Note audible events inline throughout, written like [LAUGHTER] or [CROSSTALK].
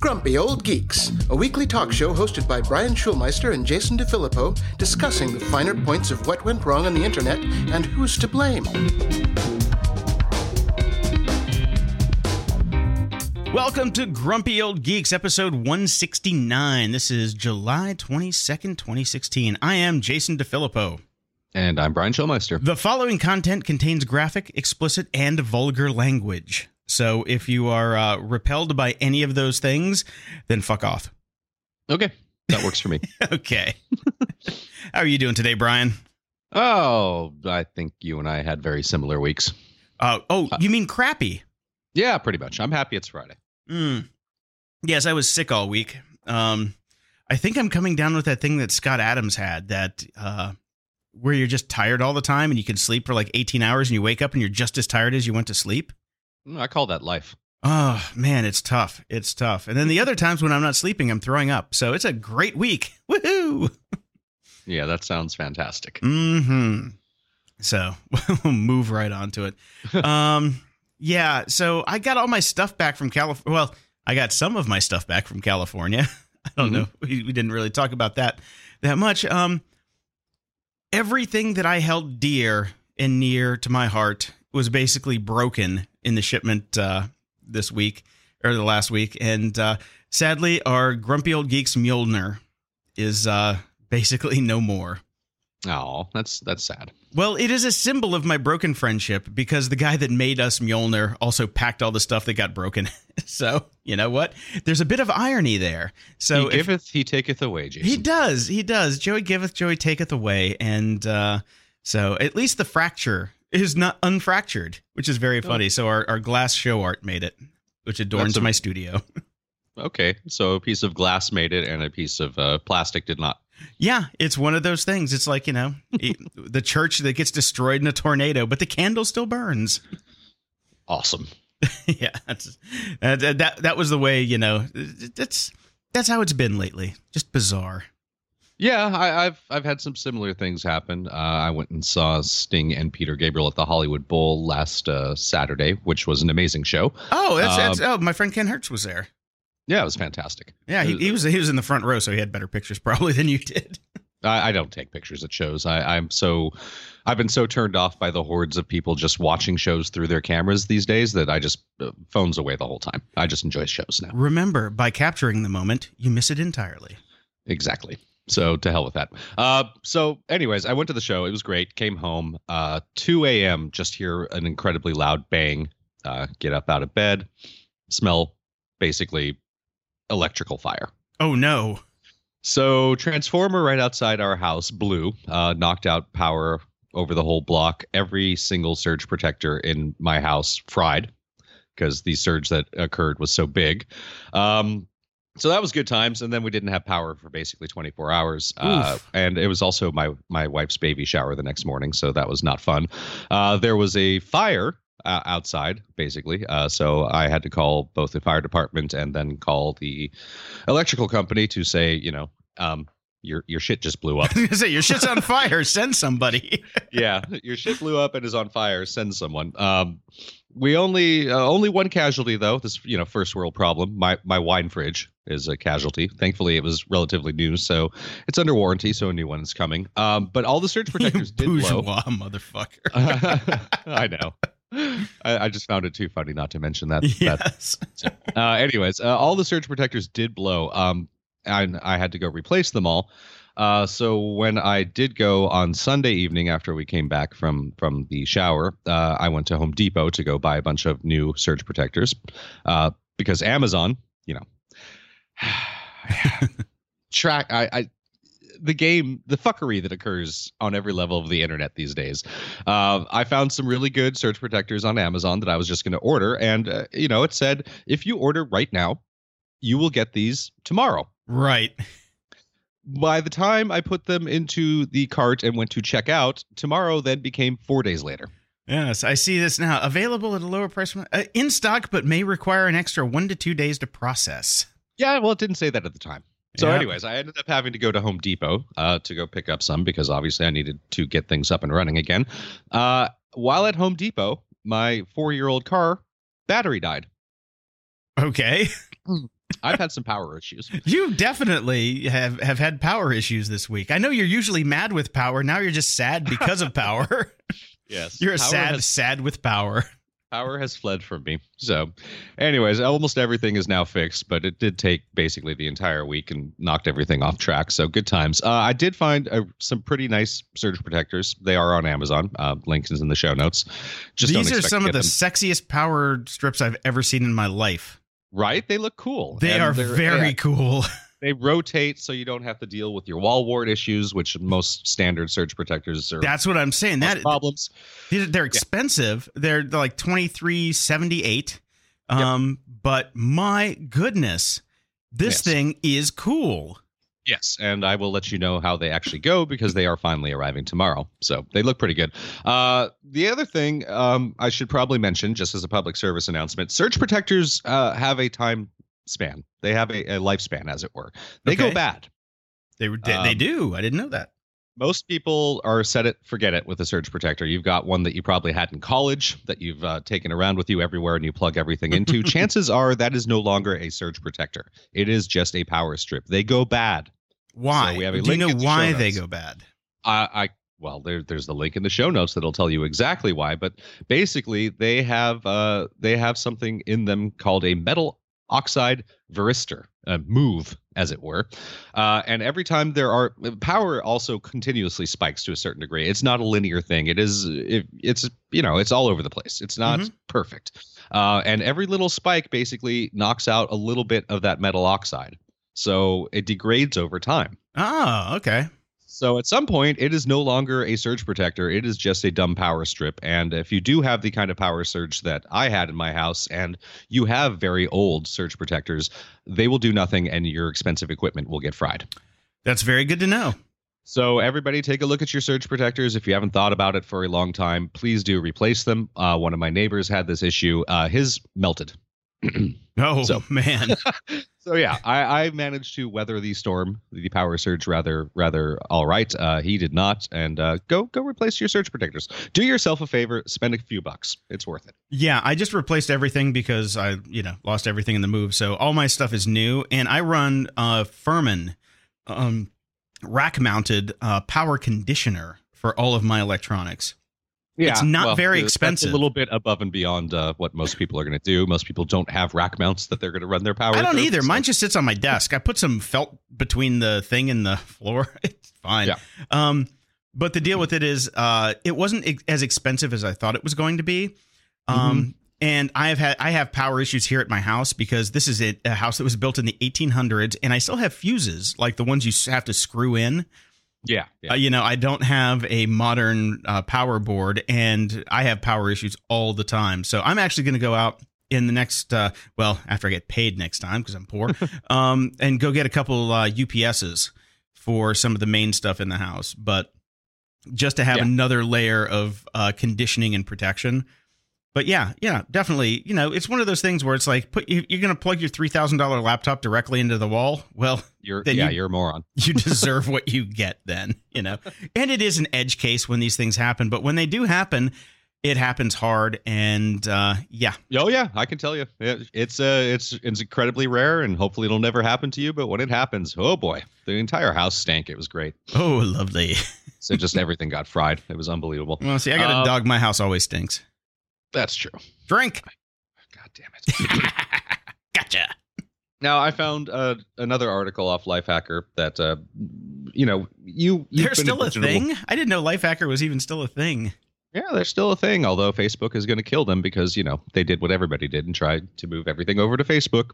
Grumpy Old Geeks, a weekly talk show hosted by Brian Schulmeister and Jason DeFilippo, discussing the finer points of what went wrong on the internet and who's to blame. Welcome to Grumpy Old Geeks, episode 169. This is July 22nd, 2016. I am Jason DeFilippo. And I'm Brian Schulmeister. The following content contains graphic, explicit, and vulgar language. So if you are uh, repelled by any of those things, then fuck off. Okay, that works for me. [LAUGHS] okay. How are you doing today, Brian? Oh, I think you and I had very similar weeks. Uh, oh, you mean crappy? Yeah, pretty much. I'm happy it's Friday. Mm. Yes, I was sick all week. Um, I think I'm coming down with that thing that Scott Adams had that uh, where you're just tired all the time and you can sleep for like 18 hours and you wake up and you're just as tired as you went to sleep. I call that life. Oh man, it's tough. It's tough. And then the other times when I'm not sleeping, I'm throwing up. So it's a great week. [LAUGHS] Woohoo! Yeah, that sounds fantastic. Hmm. So [LAUGHS] we'll move right on to it. [LAUGHS] Um. Yeah. So I got all my stuff back from California. Well, I got some of my stuff back from California. I don't mm-hmm. know. We, we didn't really talk about that that much. Um. Everything that I held dear and near to my heart was basically broken in the shipment uh, this week or the last week, and uh, sadly, our grumpy old geeks Mjolnir is uh, basically no more. Oh, that's that's sad. Well, it is a symbol of my broken friendship because the guy that made us Mjolnir also packed all the stuff that got broken. [LAUGHS] so you know what? There's a bit of irony there. So he giveth, if, he taketh away. Jason. He does, he does. Joey giveth, Joey taketh away, and uh, so at least the fracture is not unfractured, which is very funny. Oh. So our, our glass show art made it, which adorns a, my studio. [LAUGHS] okay, so a piece of glass made it, and a piece of uh, plastic did not. Yeah, it's one of those things. It's like you know, [LAUGHS] the church that gets destroyed in a tornado, but the candle still burns. Awesome. [LAUGHS] yeah, that's, uh, that that was the way. You know, that's that's how it's been lately. Just bizarre. Yeah, I, have I've had some similar things happen. Uh, I went and saw Sting and Peter Gabriel at the Hollywood Bowl last uh, Saturday, which was an amazing show. Oh, that's, um, that's, oh, my friend Ken Hertz was there. Yeah, it was fantastic. Yeah, he, he was he was in the front row, so he had better pictures [LAUGHS] probably than you did. I, I don't take pictures at shows. I, I'm so I've been so turned off by the hordes of people just watching shows through their cameras these days that I just uh, phones away the whole time. I just enjoy shows now. Remember, by capturing the moment, you miss it entirely. Exactly. So to hell with that. Uh, so, anyways, I went to the show. It was great. Came home. Uh, 2 a.m. Just hear an incredibly loud bang. Uh, get up out of bed. Smell basically electrical fire. Oh no! So transformer right outside our house blew, uh, knocked out power over the whole block. Every single surge protector in my house fried because the surge that occurred was so big. Um, so that was good times and then we didn't have power for basically 24 hours uh, and it was also my my wife's baby shower the next morning so that was not fun. Uh, there was a fire uh, outside basically uh, so i had to call both the fire department and then call the electrical company to say you know um, your your shit just blew [LAUGHS] up. say your shit's on fire. [LAUGHS] Send somebody. yeah, your shit blew up and is on fire. Send someone. Um, we only uh, only one casualty though. This you know first world problem. My my wine fridge is a casualty. Thankfully, it was relatively new, so it's under warranty, so a new one is coming. Um, but all the surge protectors did blow. motherfucker. [LAUGHS] I know. I, I, just found it too funny not to mention that. Yes. That. Uh, anyways, uh, all the surge protectors did blow. Um, and I had to go replace them all. Uh, so when I did go on Sunday evening after we came back from from the shower, uh, I went to Home Depot to go buy a bunch of new surge protectors uh, because Amazon, you know, [SIGHS] track I, I the game, the fuckery that occurs on every level of the internet these days. Uh, I found some really good surge protectors on Amazon that I was just going to order, and uh, you know, it said if you order right now, you will get these tomorrow. Right. By the time I put them into the cart and went to check out, tomorrow then became four days later. Yes, I see this now. Available at a lower price, uh, in stock, but may require an extra one to two days to process. Yeah, well, it didn't say that at the time. So, anyways, I ended up having to go to Home Depot uh, to go pick up some because obviously I needed to get things up and running again. Uh, while at Home Depot, my four year old car battery died. Okay. [CLEARS THROAT] I've had some power issues. [LAUGHS] You definitely have have had power issues this week. I know you're usually mad with power. Now you're just sad because of power. [LAUGHS] Yes, you're a sad has, sad with power. power has fled from me. So, anyways, almost everything is now fixed, but it did take basically the entire week and knocked everything off track. So, good times. Uh, I did find uh, some pretty nice surge protectors. They are on Amazon. Uh, link is in the show notes. Just These are some of the them. sexiest power strips I've ever seen in my life. Right. They look cool. They And are very yeah, cool. [LAUGHS] they rotate so you don't have to deal with your wall wart issues, which most standard surge protectors are. That's what I'm saying. That problems. they're they're expensive. They're, they're like twenty three seventy eight. Um, but my goodness, this Yes. thing is cool. Yes, and I will let you know how they actually go because they are finally arriving tomorrow. So they look pretty good. Uh, the other thing um, I should probably mention, just as a public service announcement, surge protectors uh, have a time span. They have a, a lifespan, as it were. They Okay. go bad. They were they, they Um, do. I didn't know that. Most people are set it, forget it with a surge protector. You've got one that you probably had in college that you've uh, taken around with you everywhere and you plug everything into. [LAUGHS] Chances are that is no longer a surge protector. It is just a power strip. They go bad. Why? we have a do you know the why they go bad? I, I well, there, there's the link in the show notes that'll tell you exactly why. But basically, they have uh, they have something in them called a metal oxide varistor, a move, as it were. Uh, and every time there are power, also continuously spikes to a certain degree. It's not a linear thing. It is. It, it's you know, it's all over the place. It's not Mhm. perfect. Uh, and every little spike basically knocks out a little bit of that metal oxide. So it degrades over time. Oh, okay. So at some point, it is no longer a surge protector. It is just a dumb power strip. And if you do have the kind of power surge that I had in my house, and you have very old surge protectors, they will do nothing, and your expensive equipment will get fried. That's very good to know. So everybody, take a look at your surge protectors. If you haven't thought about it for a long time, please do replace them. Uh, one of my neighbors had this issue. Uh, his melted. [CLEARS THROAT] Oh So- man. [LAUGHS] So yeah, I, I managed to weather the storm, the power surge, rather rather all right. Uh, he did not, and uh, go go replace your surge protectors. Do yourself a favor, spend a few bucks. It's worth it. Yeah, I just replaced everything because I, you know, lost everything in the move. So all my stuff is new, and I run uh, Furman um, rack-mounted uh, power conditioner for all of my electronics. It's not very that's expensive. a little bit above and beyond uh, what most people are going to do. Most people don't have rack mounts that they're going to run their power. I don't through, either. so- Mine just sits on my desk. I put some felt between the thing and the [LAUGHS] floor. It's fine. Yeah. Um, but the deal with it is, uh, it wasn't as expensive as I thought it was going to be. Um, Mm-hmm. and I have had I have power issues here at my house because this is a, a house that was built in the 1800s, and I still have fuses like the ones you have to screw in. Yeah, yeah. Uh, you know, I don't have a modern uh, power board, and I have power issues all the time. So I'm actually going to go out in the next, uh, well, after I get paid next time because I'm poor, [LAUGHS] um, and go get a couple uh, UPSs for some of the main stuff in the house. But just to have Yeah. another layer of uh, conditioning and protection. But yeah, yeah, definitely. You know, it's one of those things where it's like, put you, you're going to plug your three thousand dollar laptop directly into the wall. Well, you're yeah, you- you're a moron. [LAUGHS] you [LAUGHS] deserve what you get then you know and it is an edge case when these things happen but when they do happen it happens hard and uh yeah Oh yeah, I can tell you, It- it's uh, it's it's incredibly rare, and hopefully it'll never happen to you. But when it happens, oh boy, the entire house stank. It was great. oh lovely So just [LAUGHS] everything got fried. It was unbelievable. well see i got a Um, dog my house always stinks That's true. drink God damn it. [LAUGHS] gotcha Now I found uh, another article off Lifehacker that uh, you know you you've still a thing i didn't know lifehacker was even still a thing Yeah, they're still a thing. Although Facebook is going to kill them because you know they did what everybody did and tried to move everything over to Facebook,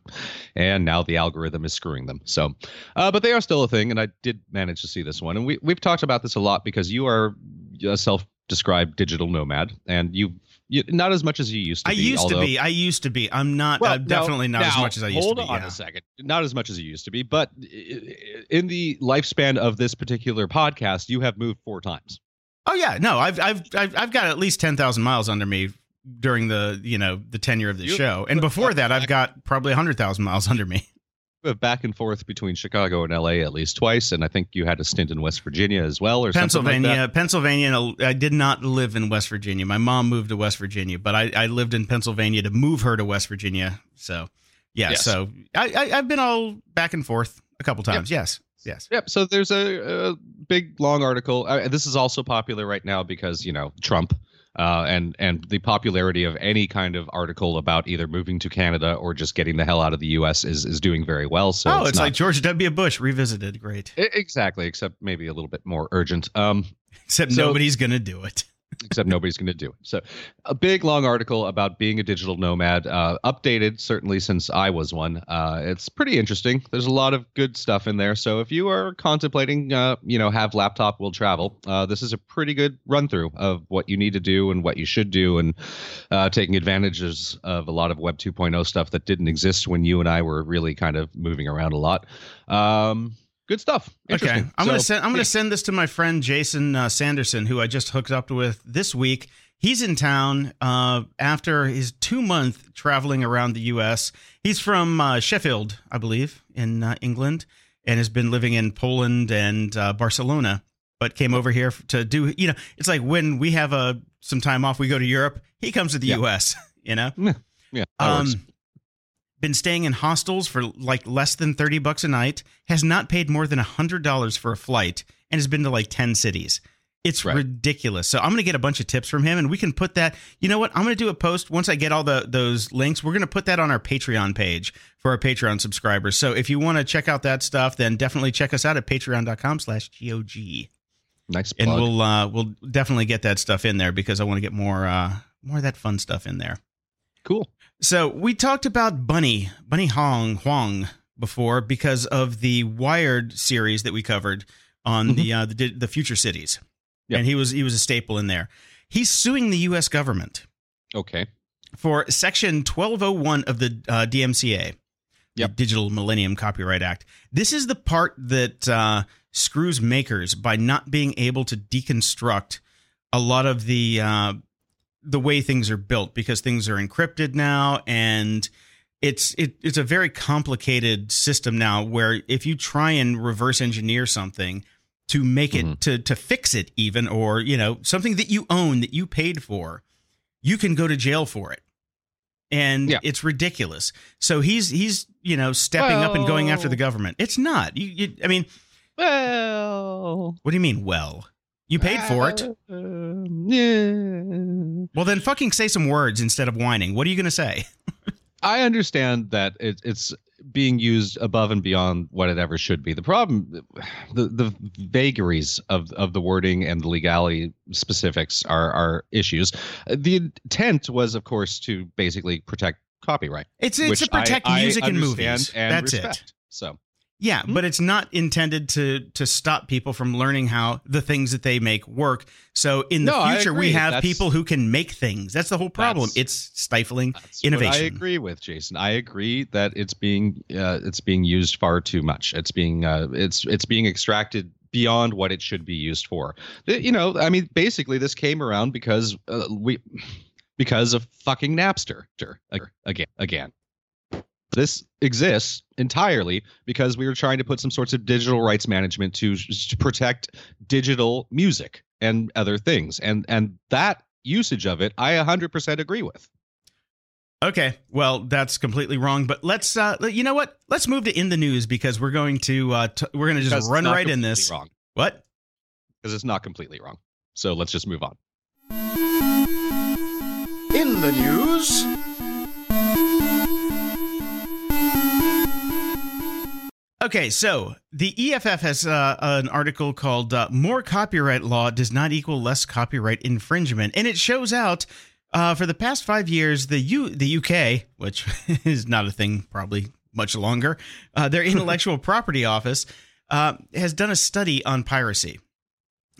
and now the algorithm is screwing them. So, uh, but they are still a thing, and I did manage to see this one, and we we've talked about this a lot because you are a self-described digital nomad, and you. You, not as much as you used to i be. used to be i used to be i'm not Well, i'm definitely now- not as much as i used to be Hold on yeah. a second. Not as much as you used to be, but in the lifespan of this particular podcast, you have moved four times. Oh yeah, no, I've I've I've, I've got at least ten thousand miles under me during the you know the tenure of the You- show, and before that, I've got probably hundred thousand miles [LAUGHS] under me. Back and forth between Chicago and LA at least twice, and I think you had a stint in West Virginia as well, or something like Pennsylvania. Pennsylvania. I did not live in West Virginia. My mom moved to West Virginia, but I, I lived in Pennsylvania to move her to West Virginia. So Yeah. Yes. So I, I I've been all back and forth a couple times. Yes. Yes. Yep. So there's a, a big long article. Uh, this is also popular right now because you know Trump. Uh, and and the popularity of any kind of article about either moving to Canada or just getting the hell out of the U.S. is is doing very well. So oh, it's, not- like George W. Bush revisited. Great. Exactly, except maybe a little bit more urgent. Um, Except So- nobody's gonna do it. Except nobody's going to do it. So, a big long article about being a digital nomad, uh, updated certainly since I was one. Uh, it's pretty interesting. There's a lot of good stuff in there. So, if you are contemplating, uh, you know, have laptop will travel, uh, this is a pretty good run through of what you need to do and what you should do, and uh, taking advantages of a lot of Web 2.0 stuff that didn't exist when you and I were really kind of moving around a lot. Um, good stuff. Okay, I'm gonna send I'm gonna send this to my friend Jason uh, Sanderson, who I just hooked up with this week. He's in town uh, after his two month traveling around the U.S. He's from uh, Sheffield, I believe, in uh, England, and has been living in Poland and uh, Barcelona. But came over here to do, you know, it's like when we have a some time off, we go to Europe. He comes to the Yeah. U.S. [LAUGHS] You know, yeah, works. um, been staying in hostels for like less than 30 bucks a night, has not paid more than $100 for a flight, and has been to like 10 cities. It's Right. ridiculous. So I'm going to get a bunch of tips from him and we can put that. You know what? I'm going to do a post once I get all the those links. We're going to put that on our Patreon page for our Patreon subscribers. So if you want to check out that stuff, then definitely check us out at patreon.com slash GOG. nice And we'll uh, we'll definitely get that stuff in there because I want to get more uh, more of that fun stuff in there. cool. So we talked about Bunny, Bunny Hong Huang before because of the Wired series that we covered on the uh, the the future cities, Yep. and he was he was a staple in there. He's suing the U.S. government Okay. for Section 1201 of the uh, DMCA, the Digital Millennium Copyright Act. This is the part that uh, screws makers by not being able to deconstruct a lot of the uh, the way things are built because things are encrypted now and it's it, it's a very complicated system now where if you try and reverse engineer something to make it Mhm. to to fix it even or you know something that you own that you paid for you can go to jail for it. And Yeah. it's ridiculous. So he's he's you know stepping up and going after the government. It's not. You, you i mean Well, what do you mean well you paid for it Uh, yeah. well then fucking say some words instead of whining what are you going to say [LAUGHS] I understand that it, it's being used above and beyond what it ever should be. The problem, the the vagaries of of the wording and the legality specifics are are issues. The intent was, of course, to basically protect copyright. it's it's to protect I- I music and movies and that's it. So Yeah, Hmm? but it's not intended to to stop people from learning how the things that they make work. So in the No, future, we have That's- people who can make things. That's the whole problem. It's stifling. Innovation. I agree with Jason. I agree that it's being uh, it's being used far too much. It's being uh, it's it's being extracted beyond what it should be used for. You know, I mean, basically, this came around because uh, we because of fucking Napster again again. This exists entirely because we were trying to put some sorts of digital rights management to, to protect digital music and other things, and and that usage of it, I 100% agree with. Okay, well that's completely wrong. But let's uh, you know what? Let's move to in the news because we're going to uh, t- we're going to just run right in this. Wrong, What? because it's not completely wrong. So let's just move on. In the news, Okay, so the EFF has uh, an article called uh, "More Copyright Law Does Not Equal Less Copyright Infringement," and it shows out uh, for the past five years the U the UK, which [LAUGHS] is not a thing probably much longer, uh, their [LAUGHS] intellectual property office uh, has done a study on piracy.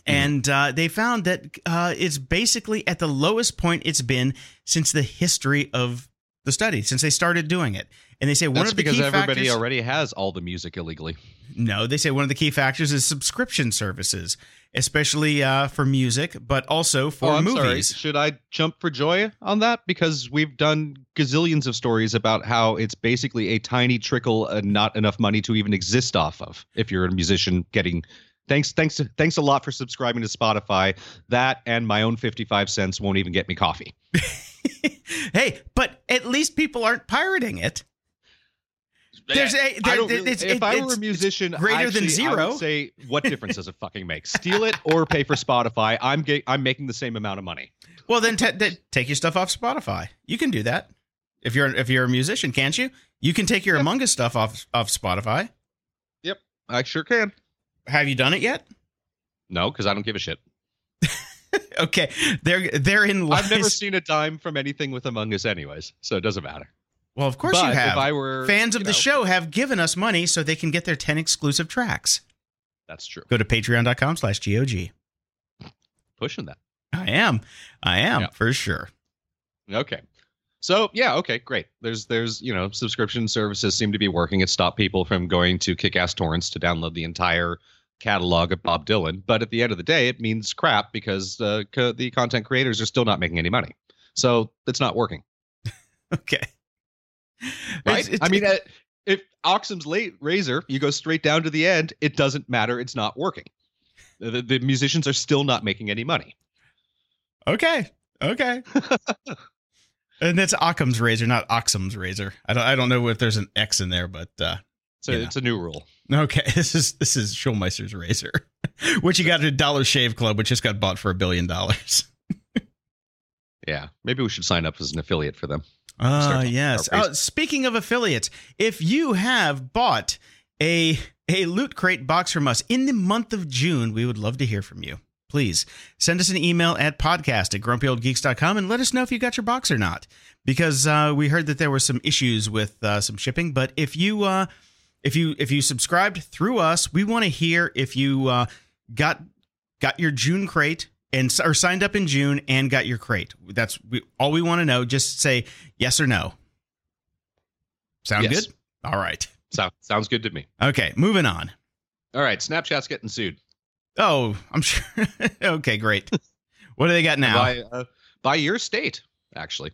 And uh, they found that uh, it's basically at the lowest point it's been since the history of the study, since they started doing it. And they say one That's of the because key everybody factors, already has all the music illegally. no, they say one of the key factors is subscription services, especially uh, for music, but also for oh, I'm sorry. movies. Should I jump for joy on that? Because we've done gazillions of stories about how it's basically a tiny trickle and not enough money to even exist off of. If you're a musician getting thanks thanks thanks a lot for subscribing to Spotify. That and my own 55 cents won't even get me coffee. [LAUGHS] hey, but at least people aren't pirating it. There's a, there, don't really- it's, if it- I were a musician, greater than actually, I zero. would say, what difference does it fucking make? [LAUGHS] Steal it or pay for Spotify? I'm ga- I'm making the same amount of money. Well, then t- t- take your stuff off Spotify. You can do that if you're if you're a musician, can't you? You can take your Yep. Among Us stuff off off Spotify. Yep, I sure can. Have you done it yet? No, because I don't give a shit. [LAUGHS] Okay, they're they're in. I've never seen a dime from anything with Among Us, anyways, so it doesn't matter. Well, of course but you have. If I were Fans of the know, show have given us money so they can get their ten exclusive tracks. that's true. Go to Patreon.com/slash gog. Pushing that. I am, I am Yeah. for sure. Okay. So yeah, okay, great. There's there's you know subscription services seem to be working. It stopped people from going to Kick-Ass torrents to download the entire catalog of Bob Dylan. But at the end of the day, it means crap because uh, co- the content creators are still not making any money. So it's not working, [LAUGHS] Okay, [LAUGHS] right? It's- it's- I mean, uh, if Oxum's late razor, you go straight down to the end. It doesn't matter. It's not working. The, the, musicians are still not making any money. Okay. Okay. [LAUGHS] and that's Occam's razor, not Oxum's razor. I don't I don't know if there's an X in there, but uh So it's a new rule. okay. [LAUGHS] This is this is Schulmeister's razor. which you got at a Dollar Shave Club, which just got bought for a billion dollars. Yeah, maybe we should sign up as an affiliate for them. Ah, Start yes. our Oh, speaking of affiliates, if you have bought a a loot crate box from us in the month of June, we would love to hear from you. Please send us an email at podcast at grumpyoldgeeks.com and let us know if you got your box or not. Because uh, we heard that there were some issues with uh, some shipping. But if you uh, if you if you subscribed through us, we want to hear if you uh, got got your June crate and or signed up in June and got your crate. That's we, all we want to know. Just say yes or no. Sound Yes. good? All right. So, sounds good to me. Okay, moving on. All right, Snapchat's getting sued. Oh, I'm sure. [LAUGHS] okay, great. What do they got now? by uh, by your state, actually.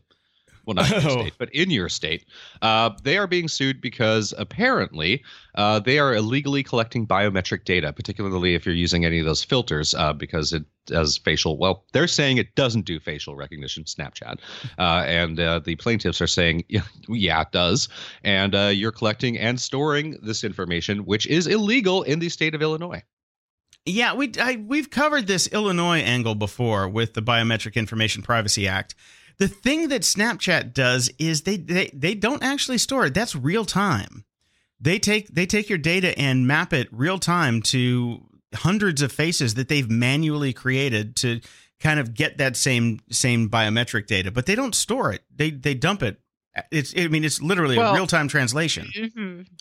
Well, not in your [LAUGHS] Oh. state, but in your state, uh, they are being sued because apparently uh, they are illegally collecting biometric data, particularly if you're using any of those filters, uh, because it does facial. Well, they're saying it doesn't do facial recognition, Snapchat, uh, and uh, the plaintiffs are saying, yeah, [LAUGHS] yeah, it does, and uh, you're collecting and storing this information, which is illegal in the state of Illinois. Yeah, we I, we've covered this Illinois angle before with the Biometric Information Privacy Act. The thing that Snapchat does is they they, they don't actually store it. That's real time. They take they take your data and map it real time to hundreds of faces that they've manually created to kind of get that same same biometric data, but they don't store it. They they dump it. It's I mean it's literally Well- a real time translation.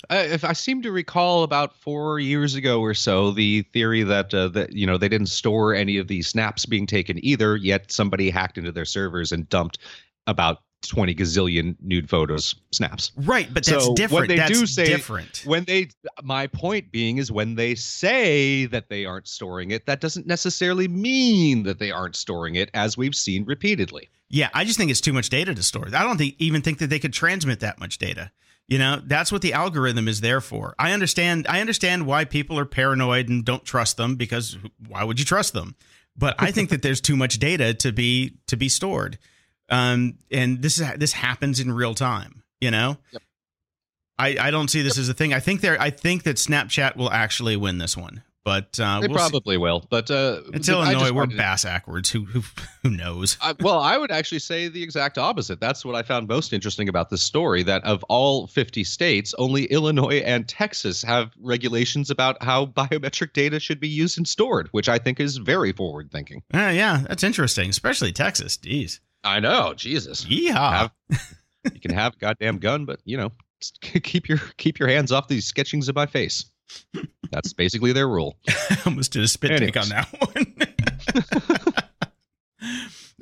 I, if I seem to recall about four years ago or so, the theory that uh, that you know they didn't store any of the snaps being taken either, yet somebody hacked into their servers and dumped about twenty gazillion nude photos snaps. Right, but that's So, different. they that's do say- different. When they, my point being is when they say that they aren't storing it, that doesn't necessarily mean that they aren't storing it, as we've seen repeatedly. Yeah, I just think it's too much data to store. I don't think, even think that they could transmit that much data. You know, that's what the algorithm is there for. I understand. I understand why people are paranoid and don't trust them because why would you trust them? But I think that there's too much data to be to be stored, um, and this is this happens in real time. You know, Yep. I I don't see this as a thing. I think there. I think that Snapchat will actually win this one, but uh, They we'll see. probably will, but uh, It's Illinois. We're bass backwards. Who who [LAUGHS] who knows? I, well, I would actually say the exact opposite. That's what I found most interesting about this story. That of all 50 states, only Illinois and Texas have regulations about how [LAUGHS] biometric data should be used and stored, which I think is very forward thinking. Uh, yeah, that's interesting, especially Texas. Jeez. I know, Jesus. Yeehaw. You can have a goddamn gun, but you know, keep your keep your hands off these sketchings of my face. That's basically their rule. [LAUGHS] I almost did a spit take on that one.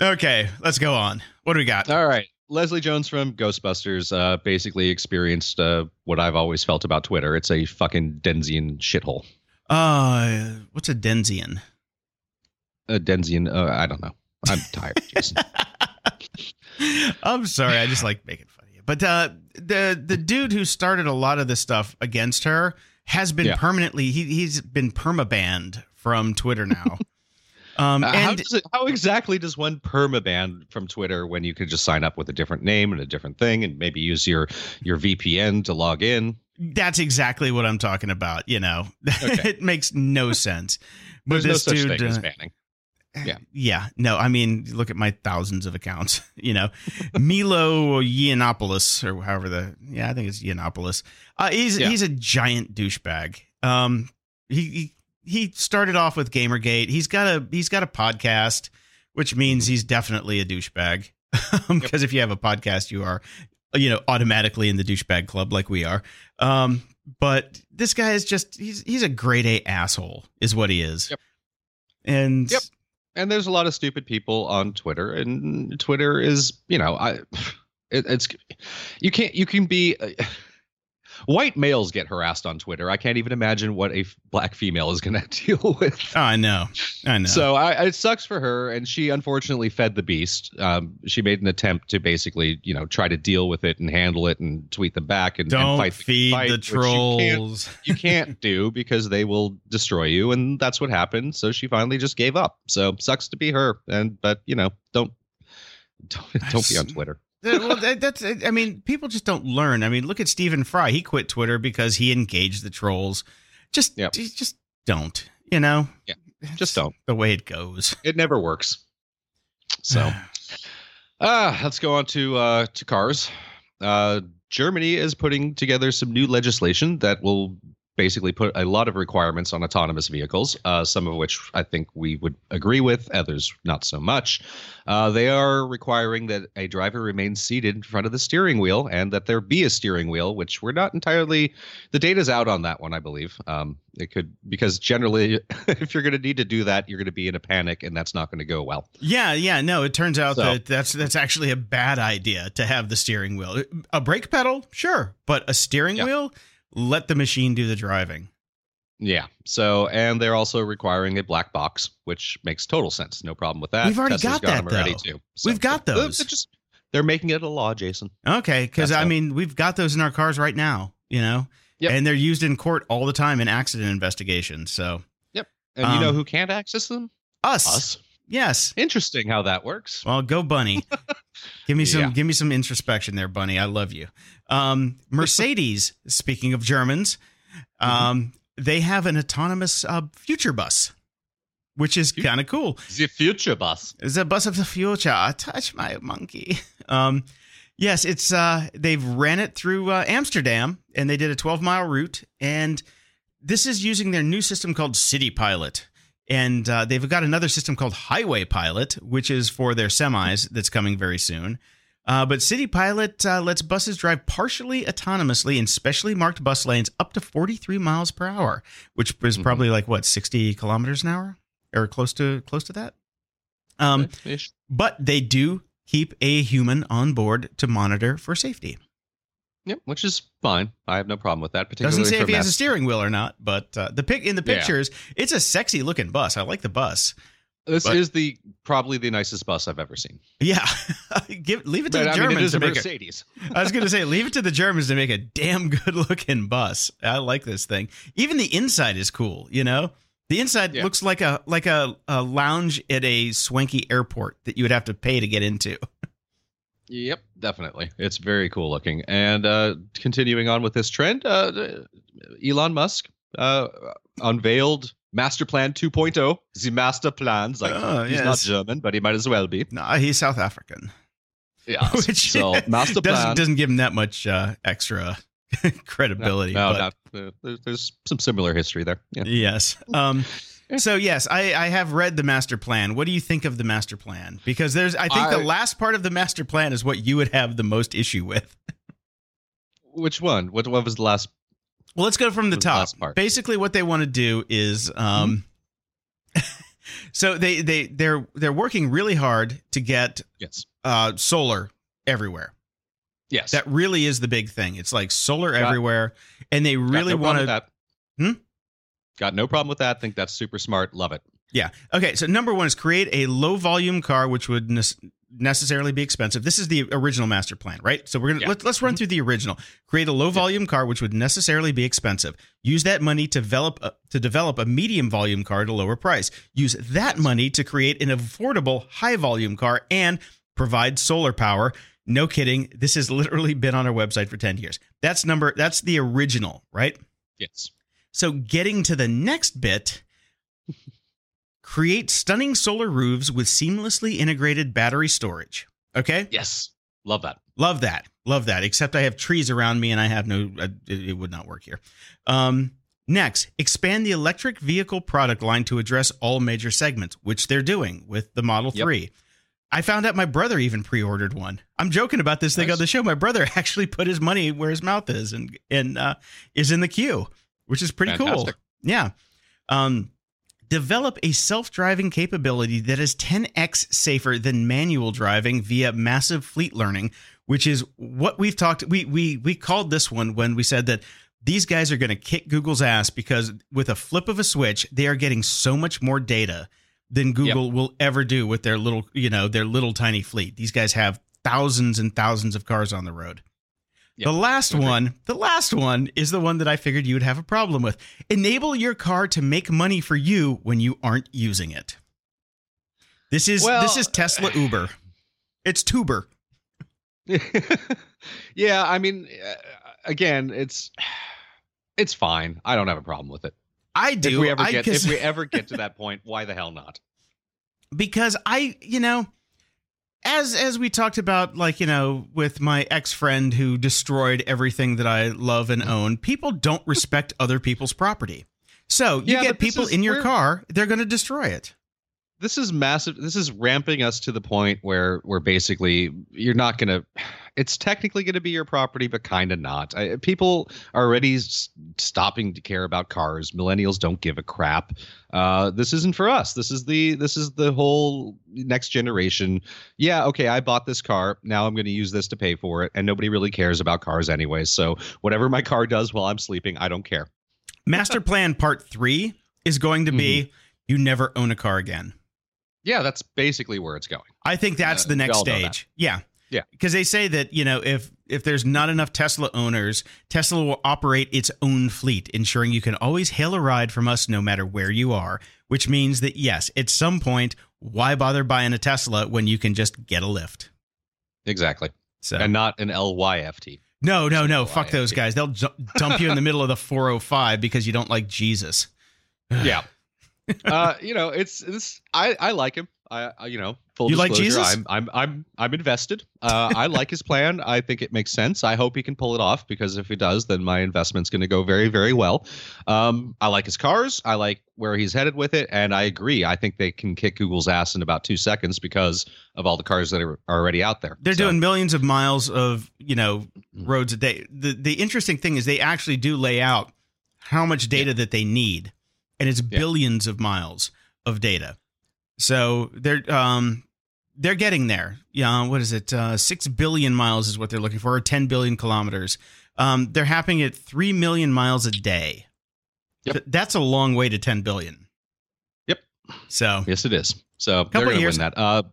[LAUGHS] okay, let's go on. What do we got? All right. Leslie Jones from Ghostbusters uh, basically experienced uh, what I've always felt about Twitter. It's a fucking Denzian shithole. Uh, what's a Denzian? A Denzian, uh, I don't know. I'm tired, Jason. [LAUGHS] I'm sorry, I just like making fun of you. But uh, the the dude who started a lot of this stuff against her has been Yeah. permanently he he's been permabanned from Twitter now. [LAUGHS] um, Uh, how, and does it, how exactly does one permaban from Twitter when you could just sign up with a different name and a different thing and maybe use your your VPN to log in? That's exactly what I'm talking about. You know, [LAUGHS] Okay. it makes no sense. But There's no this such dude, uh, banning. Yeah. yeah, no, I mean, look at my thousands of accounts. [LAUGHS] You know, Milo Yiannopoulos, or however the yeah, I think it's Yiannopoulos. Uh, he's Yeah. he's a giant douchebag. Um, he, he he started off with GamerGate. He's got a he's got a podcast, which means he's definitely a douchebag. [LAUGHS] Because if you have a podcast, you are, you know, automatically in the douchebag club, like we are. Um, but this guy is just he's he's a grade A asshole, is what he is. Yep. And Yep. And there's a lot of stupid people on Twitter, and Twitter is, you know, I, [SIGHS] it, it's, you can't, you can be. Uh, white males get harassed on Twitter. I can't even imagine what a f- black female is going [LAUGHS] to deal with. Oh, I know. I know. So I, it sucks for her, and she unfortunately fed the beast. Um, she made an attempt to basically, you know, try to deal with it and handle it and tweet them back and, and don't fight feed fight, the which you can't- trolls. you can't do because they will destroy you and that's what happened so she finally just gave up so sucks to be her and but you know don't don't, don't be on twitter well, that, that's. I mean, people just don't learn. I mean, look at Stephen Fry. He quit Twitter because he engaged the trolls. Just, Yep. just don't. You know. Yeah, just don't. The way it goes. it never works so ah [SIGHS] let's go on to uh to cars uh germany is putting together some new legislation that will basically put a lot of requirements on autonomous vehicles, uh, some of which I think we would agree with, others not so much. Uh, they are requiring that a driver remain seated in front of the steering wheel and that there be a steering wheel, which we're not entirely. The data's out on that one, I believe. Um, it could because generally, [LAUGHS] if you're going to need to do that, you're going to be in a panic, and that's not going to go well. Yeah, yeah. No, it turns out So- that that's that's actually a bad idea to have the steering wheel. A brake pedal, sure, but a steering Yeah. wheel, let the machine do the driving. Yeah. So, and they're also requiring a black box, which makes total sense. No problem with that. We've already Tesla's got that, them already though. too. So, We've got those. They're just they're making it a law, Jason. Okay, because I mean, we've got those in our cars right now, you know, Yep. and they're used in court all the time in accident investigations. So yep. And you know Um, who can't access them? us, Us. yes. Interesting how that works. Well, go bunny. [LAUGHS] give me some Yeah. give me some introspection there, bunny. I love you. Um, Mercedes, speaking of Germans, Mm-hmm. um, they have an autonomous uh, future bus, which is kind of cool. The future bus. It's a bus of the future. Touch my monkey. [LAUGHS] Um, yes, it's uh, they've ran it through uh, Amsterdam, and they did a 12 mile route, and this is using their new system called City Pilot. And uh, they've got another system called Highway Pilot, which is for their semis that's coming very soon. Uh, but City Pilot uh, lets buses drive partially autonomously in specially marked bus lanes up to 43 miles per hour, which is Mhm. probably like what 60 kilometers an hour or close to close to that. Um, but they do keep a human on board to monitor for safety. Yep, which is fine. I have no problem with that. Particularly Doesn't say if he has a steering wheel or not, but uh, the pic in the Yeah. pictures, it's a sexy looking bus. I like the bus. This but- is the probably the nicest bus I've ever seen. Yeah, [LAUGHS] Give, leave it to But the I mean, it Germans to make. Mercedes. [LAUGHS] I was going to say, leave it to the Germans to make a damn [LAUGHS] good looking bus. I like this thing. Even the inside is cool. You know, the inside Yeah. looks like a like a, a lounge at a swanky airport that you would have to pay to get into. Yep, definitely. It's very cool looking. And uh, continuing on with this trend, uh, Elon Musk uh, unveiled Master Plan 2.0. The Master Plans. Like Oh, he's not. German, but he might as well be. No, he's South African. Yeah. [LAUGHS] Which so Master doesn't Plan. doesn't give him that much uh, extra [LAUGHS] credibility. no, but- not, uh, there's some similar history there. Yeah. Yes. Um, [LAUGHS] so yes, I, I have read the master plan. What do you think of the master plan? Because there's, I think the last part of the master plan is what you would have the most issue with. Which one? What, what was the last? Well, let's go from the top. Basically, what they want to do is, um, [LAUGHS] so they they they're they're working really hard to get Yes. uh, solar everywhere. Yes. That really is the big thing. It's like solar Got- everywhere, and they really no want to. that. Hmm? Got no problem with that. Think that's super smart. Love it. Yeah. Okay. So number one is create a low volume car, which would necessarily be expensive. This is the original master plan, right? So we're gonna Yeah. let's let's run mm-hmm. through the original. Create a low volume car, which would necessarily be expensive. Use that money to develop a, to develop a medium volume car at a lower price. Use that money to create an affordable high volume car and provide solar power. No kidding. This has literally been on our website for 10 years. That's number that's the original, right? Yes. So getting to the next bit, create stunning solar roofs with seamlessly integrated battery storage. Okay? Yes. Love that. Love that. Love that. Except I have trees around me and I have no it, it would not work here. Um Next, expand the electric vehicle product line to address all major segments, which they're doing with the Model Yep. 3. I found out my brother even pre-ordered one. I'm joking about this thing Nice. on the show. My brother [LAUGHS] actually put his money where his mouth is and and uh, is in the queue, which is pretty cool. Fantastic. Yeah. Um, develop a self-driving capability that is 10x safer than manual driving via massive fleet learning, which is what we've talked. We we we called this one when we said that these guys are going to kick Google's ass because with a flip of a switch, they are getting so much more data than Google will ever do with their little, you know, their little tiny fleet. These guys have thousands and thousands of cars on the road. Yep. The last Okay. one, the last one is the one that I figured you would have a problem with. Enable your car to make money for you when you aren't using it. This is Well, this is Tesla Uber. It's Tuber. [LAUGHS] yeah, I mean, uh, again, it's it's fine. I don't have a problem with it. I do. If we ever I- get if we [LAUGHS] ever get to that point, why the hell not? because I, you know, as as we talked about, like you know, with my ex friend who destroyed everything that I love and own, people don't respect [LAUGHS] other people's property. So you Yeah, get people is- in your car, they're going to destroy it. This is massive. This is ramping us to the point where where basically you're not going to. It's technically going to be your property, but kind of not. I, people are already s- stopping to care about cars. Millennials don't give a crap. Uh, this isn't for us. This is the this is the whole next generation. Yeah, okay, I bought this car. Now I'm going to use this to pay for it, and nobody really cares about cars anyway. So whatever my car does while I'm sleeping, I don't care. Master Plan Part Three is going to be Mm-hmm. you never own a car again. Yeah, that's basically where it's going. I think that's Uh, the next that. stage. Yeah. Yeah. Because they say that, you know, if if there's not enough Tesla owners, Tesla will operate its own fleet, ensuring you can always hail a ride from us no matter where you are, which means that yes, at some point, why bother buying a Tesla when you can just get a lift? Exactly, So and not an LYFT. no, no, no, fuck those guys. They'll dump you in the middle of the 405 because you don't like Jesus. yeah [SIGHS] uh you know it's this i i like him i, I you know full You like disclosure, Jesus? i'm i'm i'm i'm invested uh i like his plan i think it makes sense i hope he can pull it off because if he does then my investment's going to go very very well um i like his cars i like where he's headed with it and i agree i think they can kick google's ass in about two seconds because of all the cars that are already out there They're So, doing millions of miles of, you know, roads a day. The the interesting thing is they actually do lay out how much data that they need. And it's Yeah. billions of miles of data. So they're um they're getting there. Yeah, what is it? Uh 6 billion miles is what they're looking for, or 10 billion kilometers. Um they're happening at 3 million miles a day. Yep. Th- That's a long way to 10 billion. Yep. So, Yes, it is. So Couple they're going to years- win that. Uh,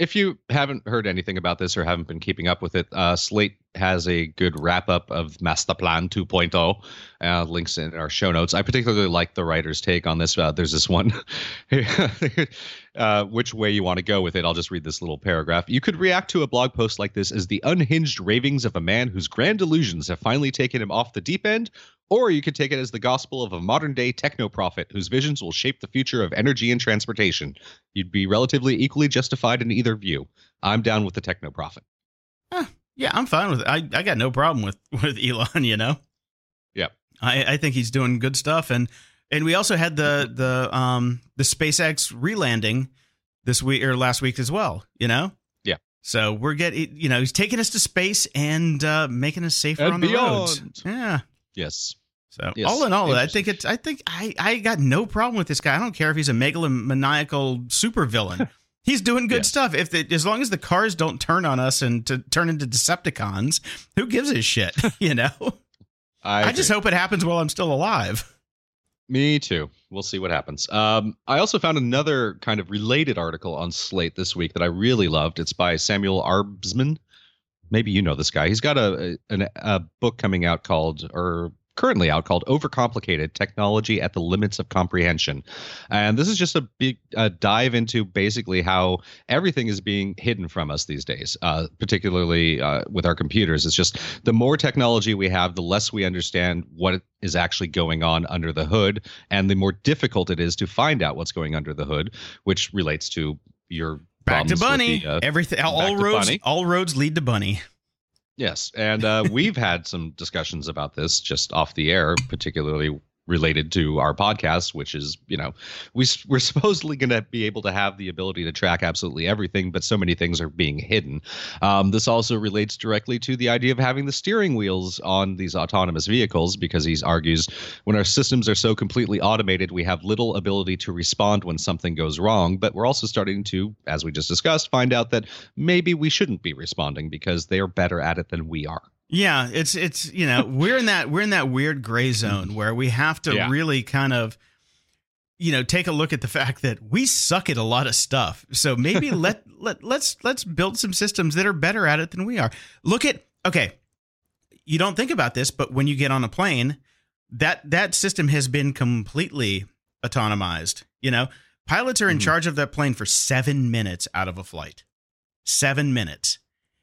if you haven't heard anything about this or haven't been keeping up with it, uh, Slate has a good wrap up of Master Plan 2.0. Uh, links in our show notes. I particularly like the writer's take on this. Uh, there's this one, [LAUGHS] uh, which way you want to go with it. I'll just read this little paragraph. You could react to a blog post like this as the unhinged ravings of a man whose grand illusions have finally taken him off the deep end, or you could take it as the gospel of a modern day techno prophet whose visions will shape the future of energy and transportation. You'd be relatively equally justified in either view. I'm down with the techno prophet. yeah, I'm fine with it. I, I got no problem with [LAUGHS] with Elon, you know. Yep. I, I think he's doing good stuff and and we also had the the um the SpaceX relanding this week or last week as well, you know? Yeah. So we're getting you know, he's taking us to space and uh making us safer And on the roads. beyond. Yeah. Yes. So Yes. all in all, I think it's I think I I got no problem with this guy. I don't care if he's a megalomaniacal supervillain. [LAUGHS] He's doing good Yes. stuff. If the, as long as the cars don't turn on us and to turn into Decepticons, who gives a shit? [LAUGHS] You know. I, I, just hope it happens while I'm still alive. Me too. We'll see what happens. Um, I also found another kind of related article on Slate this week that I really loved. It's by Samuel Arbesman. Maybe you know this guy. He's got a a, an- a book coming out called or currently out called Overcomplicated Technology at the Limits of Comprehension. And this is just a big uh, dive into basically how everything is being hidden from us these days, uh, particularly uh, with our computers. It's just the more technology we have, the less we understand what is actually going on under the hood, and the more difficult it is to find out what's going under the hood, which relates to your back to bunny. the, uh, Everything, all roads, bunny. all roads lead to bunny. Yes, and uh, we've had some discussions about this just off the air, particularly related to our podcast, which is you know we, we're supposedly going to be able to have the ability to track absolutely everything, but so many things are being hidden. Um, this also relates directly to the idea of having the steering wheels on these autonomous vehicles, because he argues when our systems are so completely automated, we have little ability to respond when something goes wrong. But we're also starting to, as we just discussed, find out that maybe we shouldn't be responding because they are better at it than we are. Yeah, it's it's you know we're in that we're in that weird gray zone where we have to Yeah. really kind of you know take a look at the fact that we suck at a lot of stuff. So maybe [LAUGHS] let let let's let's build some systems that are better at it than we are. Look at okay, you don't think about this, but when you get on a plane, that that system has been completely autonomized. You know, pilots are in Mhm. charge of that plane for seven minutes out of a flight. Seven minutes.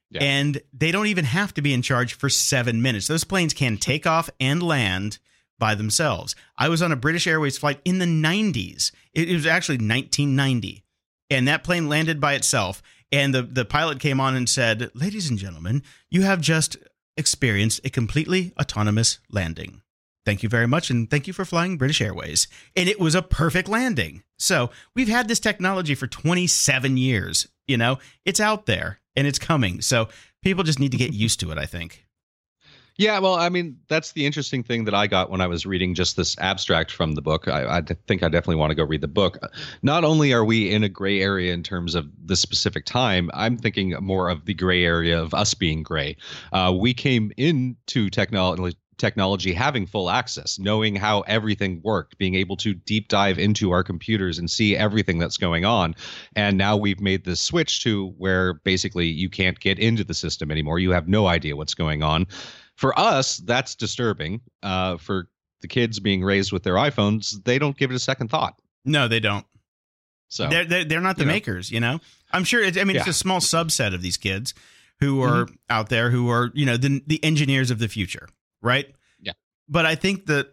Yeah. And they don't even have to be in charge for seven minutes. Those planes can take off and land by themselves. I was on a British Airways flight in the 90s. It, it was actually 1990. And that plane landed by itself. And the, the pilot came on and said, Ladies and gentlemen, you have just experienced a completely autonomous landing. Thank you very much. And thank you for flying British Airways. And it was a perfect landing. So we've had this technology for 27 years. You know, it's out there and it's coming. So people just need to get used to it, I think. Yeah, well, I mean, that's the interesting thing that I got when I was reading just this abstract from the book. I think I definitely want to go read the book. Not only are we in a gray area in terms of the specific time, I'm thinking more of the gray area of us being gray. Uh, we came into technology technology having full access knowing how everything worked being able to deep dive into our computers and see everything that's going on. And now we've made this switch to where basically you can't get into the system anymore. You have no idea what's going on. For us that's disturbing. Uh, for the kids being raised with their iphones they don't give it a second thought. No, they don't. so They're, they're, they're not the you know. makers, you know? I'm sure, it's, I mean, it's a small subset of these kids who are out there who are, you know, the, the engineers of the future, right? Yeah. But I think that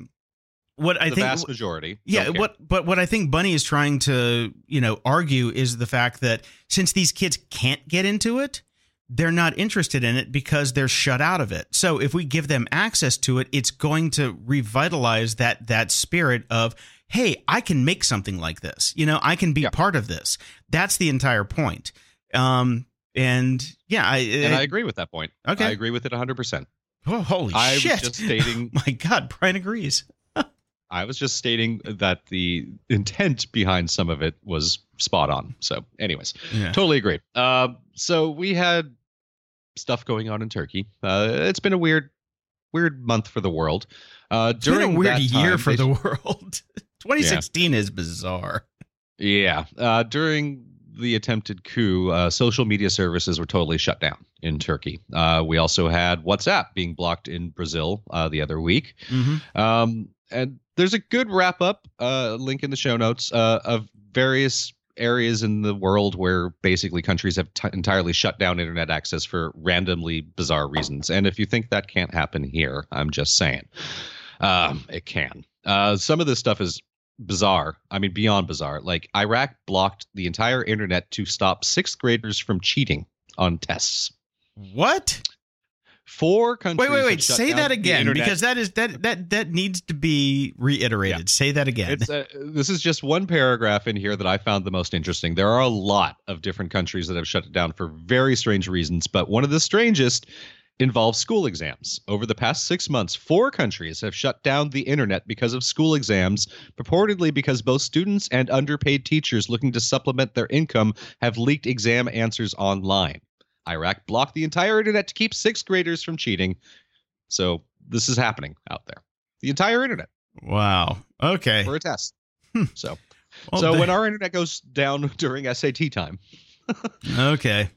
what I the think. vast majority Yeah, what but what I think Bunnie is trying to, you know, argue is the fact that since these kids can't get into it, they're not interested in it because they're shut out of it. So if we give them access to it, it's going to revitalize that that spirit of, hey, I can make something like this. You know, I can be Yeah. part of this. That's the entire point. Um and yeah, I, and I agree with that point. Okay. I agree with it 100%. Oh, holy I shit. was just stating [LAUGHS] My God, Brian agrees. [LAUGHS] I was just stating that the intent behind some of it was spot on. So, anyways, Yeah. totally agree. Uh, so we had stuff going on in Turkey. Uh, it's been a weird, weird month for the world. Uh, It's been during a weird year time, for they- the world. [LAUGHS] 2016 is bizarre. Yeah. Uh, during the attempted coup, uh, social media services were totally shut down in Turkey. Uh, we also had WhatsApp being blocked in Brazil uh, the other week. Mm-hmm. Um, and there's a good wrap up uh, link in the show notes uh, of various areas in the world where basically countries have t- entirely shut down internet access for randomly bizarre reasons. And if you think that can't happen here, I'm just saying um, it can. Uh, some of this stuff is bizarre. I mean, beyond bizarre. Like Iraq blocked the entire internet to stop sixth graders from cheating on tests. What? Four countries. Wait, wait, wait. Say that again because that is that that that needs to be reiterated. Say that again. It's uh, this is just one paragraph in here that I found the most interesting. There are a lot of different countries that have shut it down for very strange reasons, but one of the strangest involves school exams. Over the past 6 months, four countries have shut down the internet because of school exams, purportedly because both students and underpaid teachers looking to supplement their income have leaked exam answers online. Iraq blocked the entire internet to keep 6th graders from cheating. So, this is happening out there. The entire internet wow. Okay. for a test. Hmm. So, Well, so the- when our internet goes down [LAUGHS] during SAT time, [LAUGHS] okay.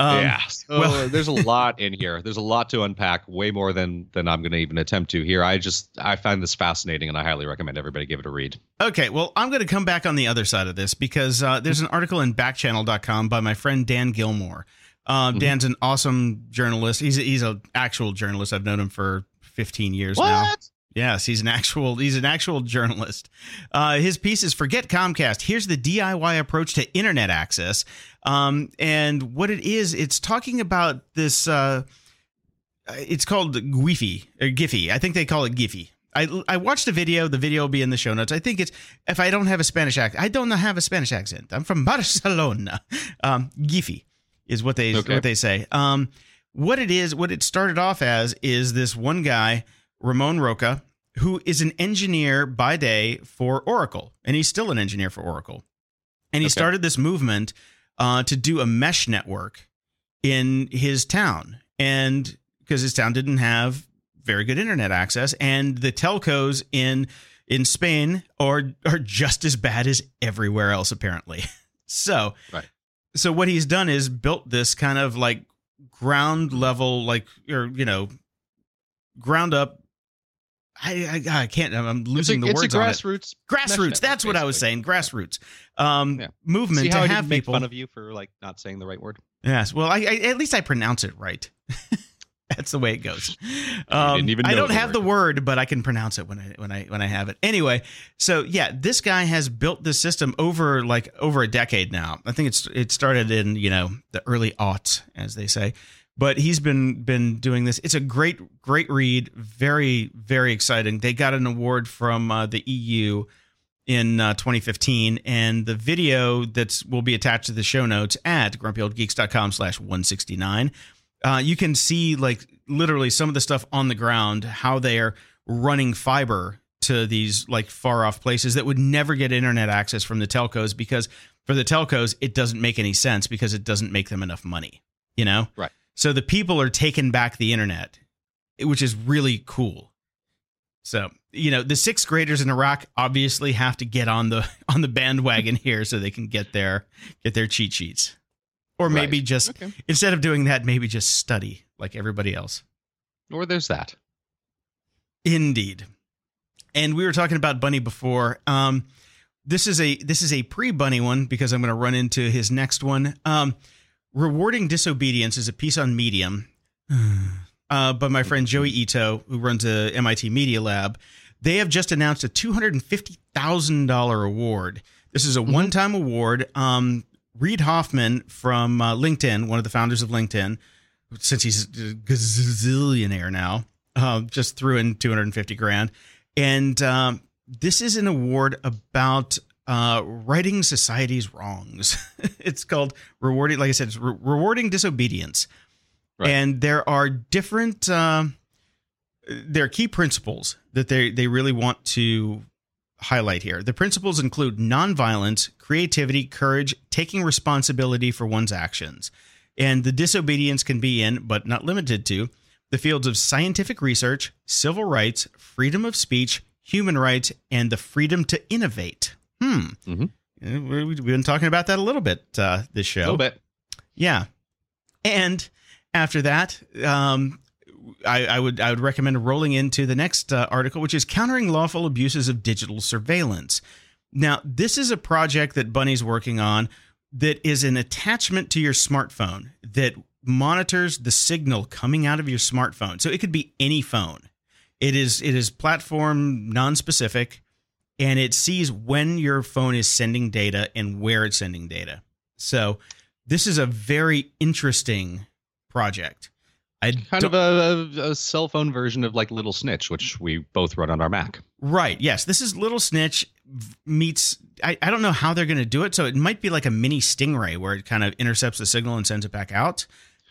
Um, yeah. So [LAUGHS] well, there's a lot in here. There's a lot to unpack, way more than than I'm going to even attempt to here. I just I find this fascinating, and I highly recommend everybody give it a read. Okay, well, I'm going to come back on the other side of this because uh, there's an article in Backchannel.com by my friend Dan Gillmor. Uh, mm-hmm. Dan's an awesome journalist. He's a, he's an actual journalist. I've known him for 15 years what? now. Yes, he's an actual he's an actual journalist. Uh, his piece is "Forget Comcast. Here's the DIY approach to internet access." Um, and what it is, it's talking about this. Uh, it's called Giphy or Giphy. I think they call it Giphy. I I watched a video. The video will be in the show notes. I think it's if I don't have a Spanish accent, I don't have a Spanish accent. I'm from Barcelona. [LAUGHS] Um, Giphy is what they okay. what they say. Um, what it is, what it started off as, is this one guy Ramon Roca, who is an engineer by day for Oracle, and he's still an engineer for Oracle. And he okay. started this movement uh, to do a mesh network in his town, and because his town didn't have very good internet access, and the telcos in in Spain are are just as bad as everywhere else, apparently. [LAUGHS] so, right. so what he's done is built this kind of like ground level, like or you know, ground up I, I, I can't. I'm losing a, the words. It's a grassroots. Grassroots. That's what I was saying. Grassroots. Um, yeah. movement See how to I have make people. fun of you for like not saying the right word. Yes. Well, I, I at least I pronounce it right. [LAUGHS] That's the way it goes. [LAUGHS] Um, I don't the have word. the word, but I can pronounce it when I when I when I have it. Anyway, so yeah, this guy has built this system over like over a decade now. I think it's it started in you know the early aughts, as they say but he's been been doing this. It's a great great read, very very exciting. They got an award from uh, the EU in uh, 2015, and the video that will be attached to the show notes at grumpyoldgeeks.com slash 169. Uh, you can see like literally some of the stuff on the ground, how they are running fiber to these like far off places that would never get internet access from the telcos because for the telcos it doesn't make any sense because it doesn't make them enough money. You know, right? So the people are taking back the internet, which is really cool. So, you know, the sixth graders in Iraq obviously have to get on the [LAUGHS] on the bandwagon here so they can get their get their cheat sheets. Or maybe right. just okay. instead of doing that, maybe just study like everybody else. Or there's that. Indeed. And we were talking about Bunnie before. Um, this is a this is a pre-Bunnie one because I'm going to run into his next one. Um, Rewarding Disobedience is a piece on Medium [SIGHS] uh, by my friend Joi Ito, who runs a MIT Media Lab. They have just announced a $250,000 award. This is a mm-hmm. one time award. Um, Reid Hoffman from uh, LinkedIn, one of the founders of LinkedIn, since he's a gazillionaire now, uh, just threw in 250 grand. And um, this is an award about uh, righting society's wrongs. [LAUGHS] it's called rewarding, like I said, it's re- rewarding disobedience. Right. And there are different, uh, there are key principles that they, they really want to highlight here. The principles include nonviolence, creativity, courage, taking responsibility for one's actions. And the disobedience can be in, but not limited to, the fields of scientific research, civil rights, freedom of speech, human rights, and the freedom to innovate. Hmm. Mm-hmm. We've been talking about that a little bit uh, this show. A little bit. Yeah. And after that, um, I, I, would I would recommend rolling into the next uh, article, which is countering lawful abuses of digital surveillance. Now, this is a project that Bunnie's working on that is an attachment to your smartphone that monitors the signal coming out of your smartphone. So it could be any phone. It is it is platform non-specific and it sees when your phone is sending data and where it's sending data. So this is a very interesting project. I kind of a, a, cell phone version of like Little Snitch, which we both run on our Mac. Right. Yes. This is Little Snitch meets. I, I don't know how they're going to do it. So it might be like a mini Stingray where it kind of intercepts the signal and sends it back out.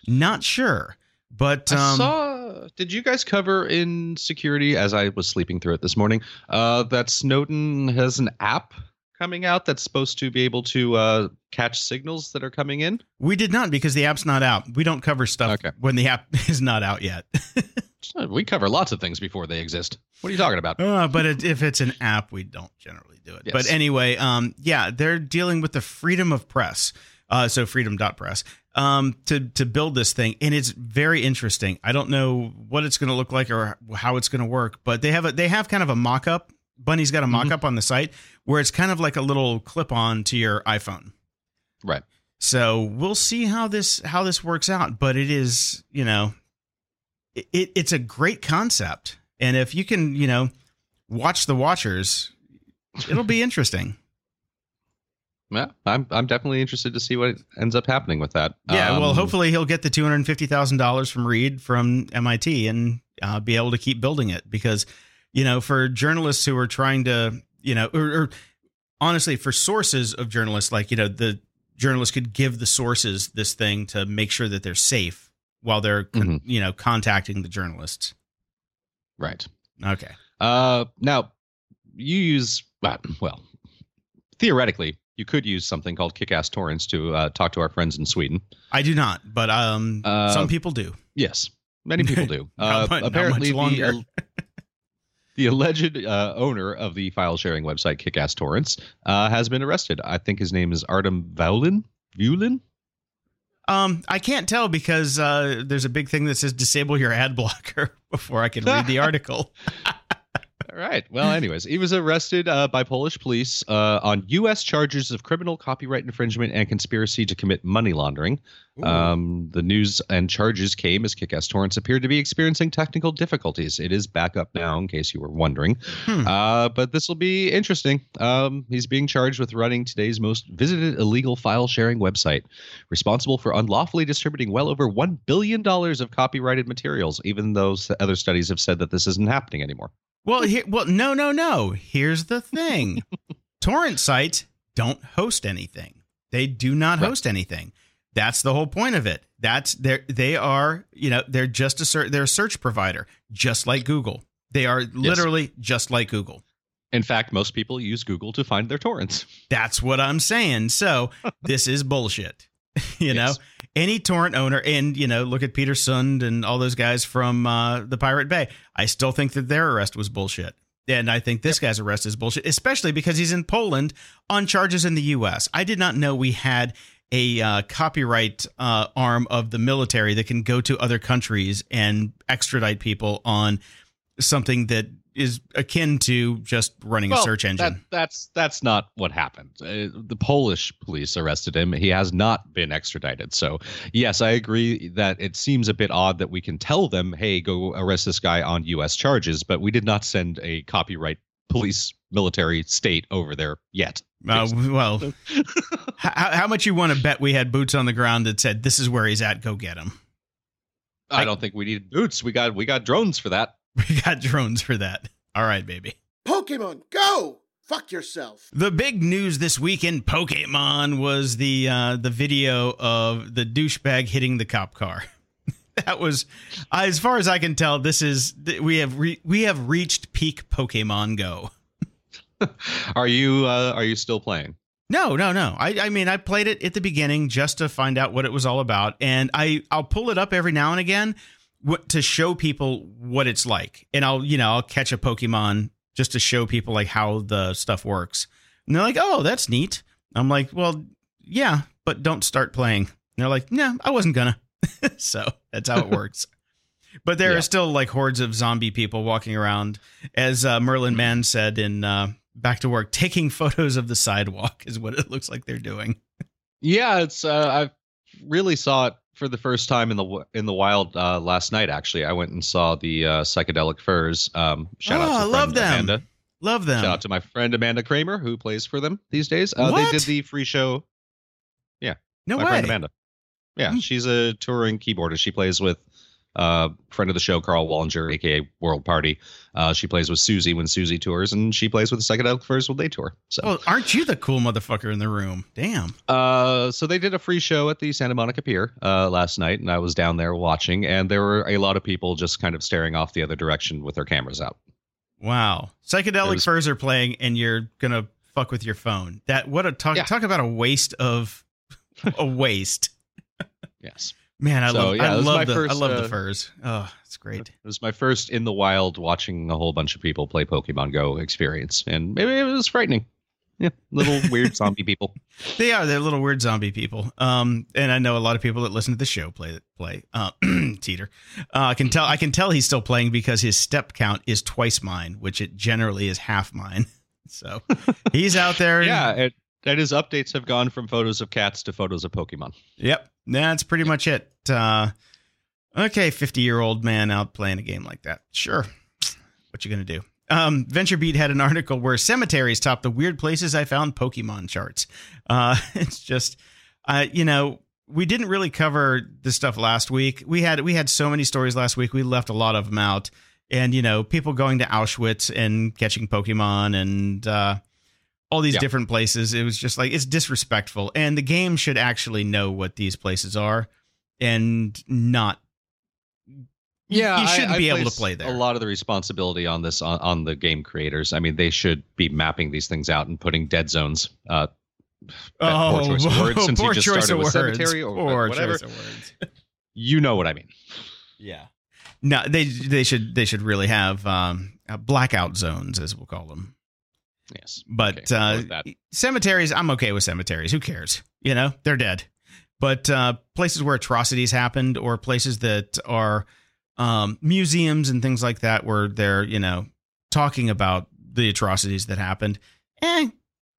Not sure. But um, I saw. Did you guys cover in security as I was sleeping through it this morning? Uh, that Snowden has an app coming out that's supposed to be able to uh, catch signals that are coming in. We did not because the app's not out. We don't cover stuff okay. when the app [LAUGHS] is not out yet. [LAUGHS] we cover lots of things before they exist. What are you talking about? Uh, but it, if it's an app, we don't generally do it. Yes. But anyway, um, yeah, they're dealing with the freedom of press Uh, so freedom.press um, to to build this thing, and it's very interesting. I don't know what it's going to look like or how it's going to work, but they have a they have kind of a mock up. Bunnie's got a mock up on the site where it's kind of like a little clip on to your iPhone. Right. So we'll see how this how this works out, but it is you know, it, it's a great concept, and if you can you know watch the watchers, it'll be [LAUGHS] interesting. Yeah, I'm I'm definitely interested to see what ends up happening with that. Yeah, well, Um, hopefully he'll get the two hundred fifty thousand dollars from Reid from MIT and uh, be able to keep building it because, you know, for journalists who are trying to, you know, or, or honestly, for sources of journalists, like you know, the journalists could give the sources this thing to make sure that they're safe while they're, Mhm. you know, contacting the journalists. right. Okay. Uh, now you use well, theoretically, you could use something called Kickass Torrents to uh, talk to our friends in Sweden. I do not, but um, Uh, some people do. Yes, many people do. [LAUGHS] Uh, mu- not apparently, much the, longer. the alleged uh, owner of the file sharing website Kickass Torrents uh, has been arrested. I think his name is Artem Vaulin. Vulin? Um, I can't tell because uh, there's a big thing that says disable your ad blocker [LAUGHS] before I can read the [LAUGHS] article. Right. Well, anyways, he was arrested uh, by Polish police uh, on U.S. charges of criminal copyright infringement and conspiracy to commit money laundering. Um, the news and charges came as Kickass Torrents appeared to be experiencing technical difficulties. It is back up now, in case you were wondering. Hmm. Uh, but this will be interesting. Um, he's being charged with running today's most visited illegal file sharing website, responsible for unlawfully distributing well over $1 billion of copyrighted materials, even though other studies have said that this isn't happening anymore. Well, here, well, no, no, no. Here's the thing: [LAUGHS] torrent sites don't host anything. They do not Right. host anything. That's the whole point of it. That's they they are you know they're just a ser- they're a search provider, just like Google. They are literally just like Google. In fact, most people use Google to find their torrents. That's what I'm saying. So [LAUGHS] this is bullshit. [LAUGHS] you know, Yes. Any torrent owner, and you know, look at Peter Sunde and all those guys from uh, the Pirate Bay. I still think that their arrest was bullshit. And I think this guy's arrest is bullshit, especially because he's in Poland on charges in the U.S. I did not know we had a uh, copyright uh, arm of the military that can go to other countries and extradite people on something that is akin to just running a search engine. That, that's that's not what happened. Uh, the Polish police arrested him. He has not been extradited. So yes, I agree that it seems a bit odd that we can tell them, "Hey, go arrest this guy on U.S. charges," but we did not send a copyright police military state over there yet. Uh, well, [LAUGHS] how, how much you want to bet we had boots on the ground that said this is where he's at? Go get him. I don't think we need boots. We got we got drones for that. [LAUGHS] We got drones for that. All right, baby. Pokemon, go! Fuck yourself. The big news this week in Pokemon was the uh, the video of the douchebag hitting the cop car. [LAUGHS] that was, as far as I can tell, this is we have re- we have reached peak Pokemon Go. [LAUGHS] Are you uh, are you still playing? No, no, no. I, I mean, I played it at the beginning just to find out what it was all about, and I I'll pull it up every now and again wh- to show people what it's like, and I'll you know I'll catch a Pokemon just to show people like how the stuff works, and they're like, oh, that's neat. I'm like, well, yeah, but don't start playing. And they're like, no, I wasn't gonna. [LAUGHS] so that's how it [LAUGHS] works. But there Yeah. are still like hordes of zombie people walking around, as uh, Merlin Mann said in uh, Back to Work, taking photos of the sidewalk [LAUGHS] is what it looks like they're doing. Yeah, it's uh, I really saw it for the first time in the in the wild uh, last night. Actually, I went and saw the uh, psychedelic furs. Um, shout Oh, out to I love them. Amanda. Love them. Shout out to my friend Amanda Kramer who plays for them these days. Uh, they did the free show. Yeah. No my way. friend Amanda. Yeah, Hmm. she's a touring keyboardist. She plays with uh friend of the show Karl Wallinger, aka World Party. Uh, she plays with Susie when Susie tours, and she plays with the psychedelic furs when they tour. So. Well, aren't you the cool motherfucker in the room? Damn. Uh, so they did a free show at the Santa Monica Pier uh, last night, and I was down there watching, and there were a lot of people just kind of staring off the other direction with their cameras out. Wow. Psychedelic was- furs are playing, and you're gonna fuck with your phone. That what a talk Yeah. talk about a waste of [LAUGHS] a waste. Yes, Man, I So, love yeah, I love the I love uh, the furs. Oh, it's great. it was my first in the wild watching a whole bunch of people play Pokemon Go experience, and maybe it was frightening. yeah, little [LAUGHS] weird zombie people. They are. They're little weird zombie people. Um, and I know a lot of people that listen to the show play play. Uh, [CLEARS THROAT] Teeter, uh, I can tell. I can tell he's still playing because his step count is twice mine, which it generally is half mine. [LAUGHS] So he's out there. [LAUGHS] yeah, it, and his updates have gone from photos of cats to photos of Pokemon. Yep, that's pretty much it. Uh, okay, fifty year old man out playing a game like that. Sure, what you gonna do? Um, VentureBeat had an article where cemeteries top the weird places I found Pokemon charts. Uh, [LAUGHS] it's just, uh, you know, we didn't really cover this stuff last week. We had we had so many stories last week. We left a lot of them out, and you know, people going to Auschwitz and catching Pokemon and uh, all these Yeah. different places. It was just like it's disrespectful, and the game should actually know what these places are and not. Yeah, you shouldn't I- I be able to play there. A lot of the responsibility on this on, on the game creators. I mean, they should be mapping these things out and putting dead zones. Uh, poor choice of words [LAUGHS] since you just choice started of with words. cemetery or Poor whatever. choice of words. you know what I mean. Yeah. No, they they should they should really have um, uh, blackout zones, as we'll call them. Yes, But Okay, uh, cemeteries, I'm okay with cemeteries. Who cares? You know, they're dead. But uh, places where atrocities happened, or places that are um, museums and things like that, where they're you know talking about the atrocities that happened, eh,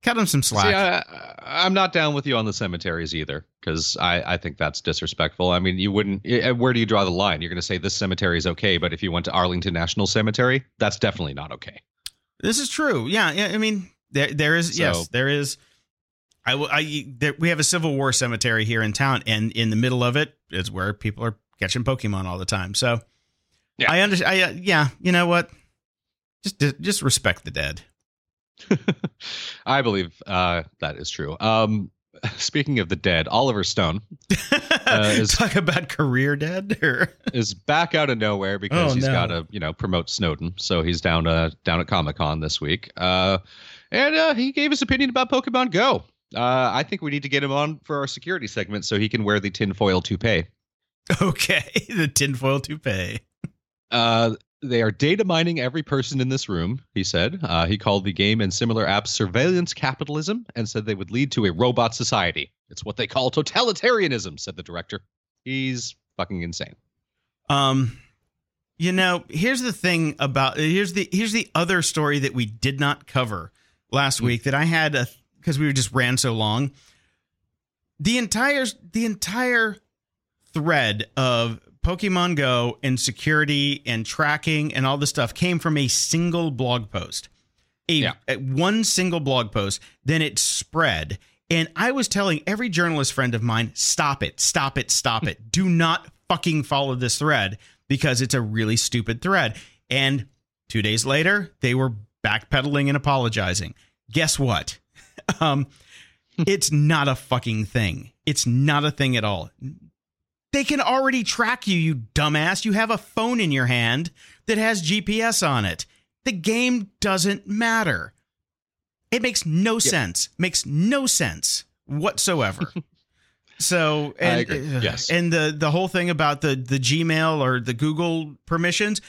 cut them some slack. See, I, I'm not down with you on the cemeteries either, because I, I think that's disrespectful. I mean, you wouldn't. eh, Where do you draw the line? You're going to say this cemetery is okay, but if you went to Arlington National Cemetery, that's definitely not okay. This is true. Yeah, yeah. I mean, there there is So- yes, there is. I, will- I there, we have a Civil War cemetery here in town, and in the middle of it is where people are catching Pokemon all the time. So, Yeah. I understand. I, uh, yeah, you know what? Just just respect the dead. [LAUGHS] I believe uh, that is true. Um, [LAUGHS] speaking of the dead, Oliver Stone [LAUGHS] is- Talk about career dead. Or is back out of nowhere because Oh, he's no. got to, you know, promote Snowden. So he's down uh, down at Comic Con this week, uh, and uh, he gave his opinion about Pokemon Go. Uh, I think we need to get him on for our security segment so he can wear the tinfoil toupee. [LAUGHS] okay, the tinfoil toupee. Uh, they are data mining every person in this room, he said. Uh, he called the game and similar apps surveillance capitalism and said they would lead to a robot society. It's what they call totalitarianism, said the director. He's fucking insane. Um, you know, here's the thing about here's the here's the other story that we did not cover last Mm. week that I had a because we just ran so long. The entire the entire thread of Pokemon Go and security and tracking and all this stuff came from a single blog post. A, Yeah. a- one single blog post, then it spread. And I was telling every journalist friend of mine, stop it, stop it, stop it. Do not fucking follow this thread because it's a really stupid thread. And two days later, they were backpedaling and apologizing. Guess what? [LAUGHS] um, it's not a fucking thing. It's not a thing at all. They can already track you, you dumbass. You have a phone in your hand that has GPS on it. The game doesn't matter. It makes no sense. Makes no sense whatsoever. [LAUGHS] so and, uh, Yes. and the the whole thing about the the Gmail or the Google permissions,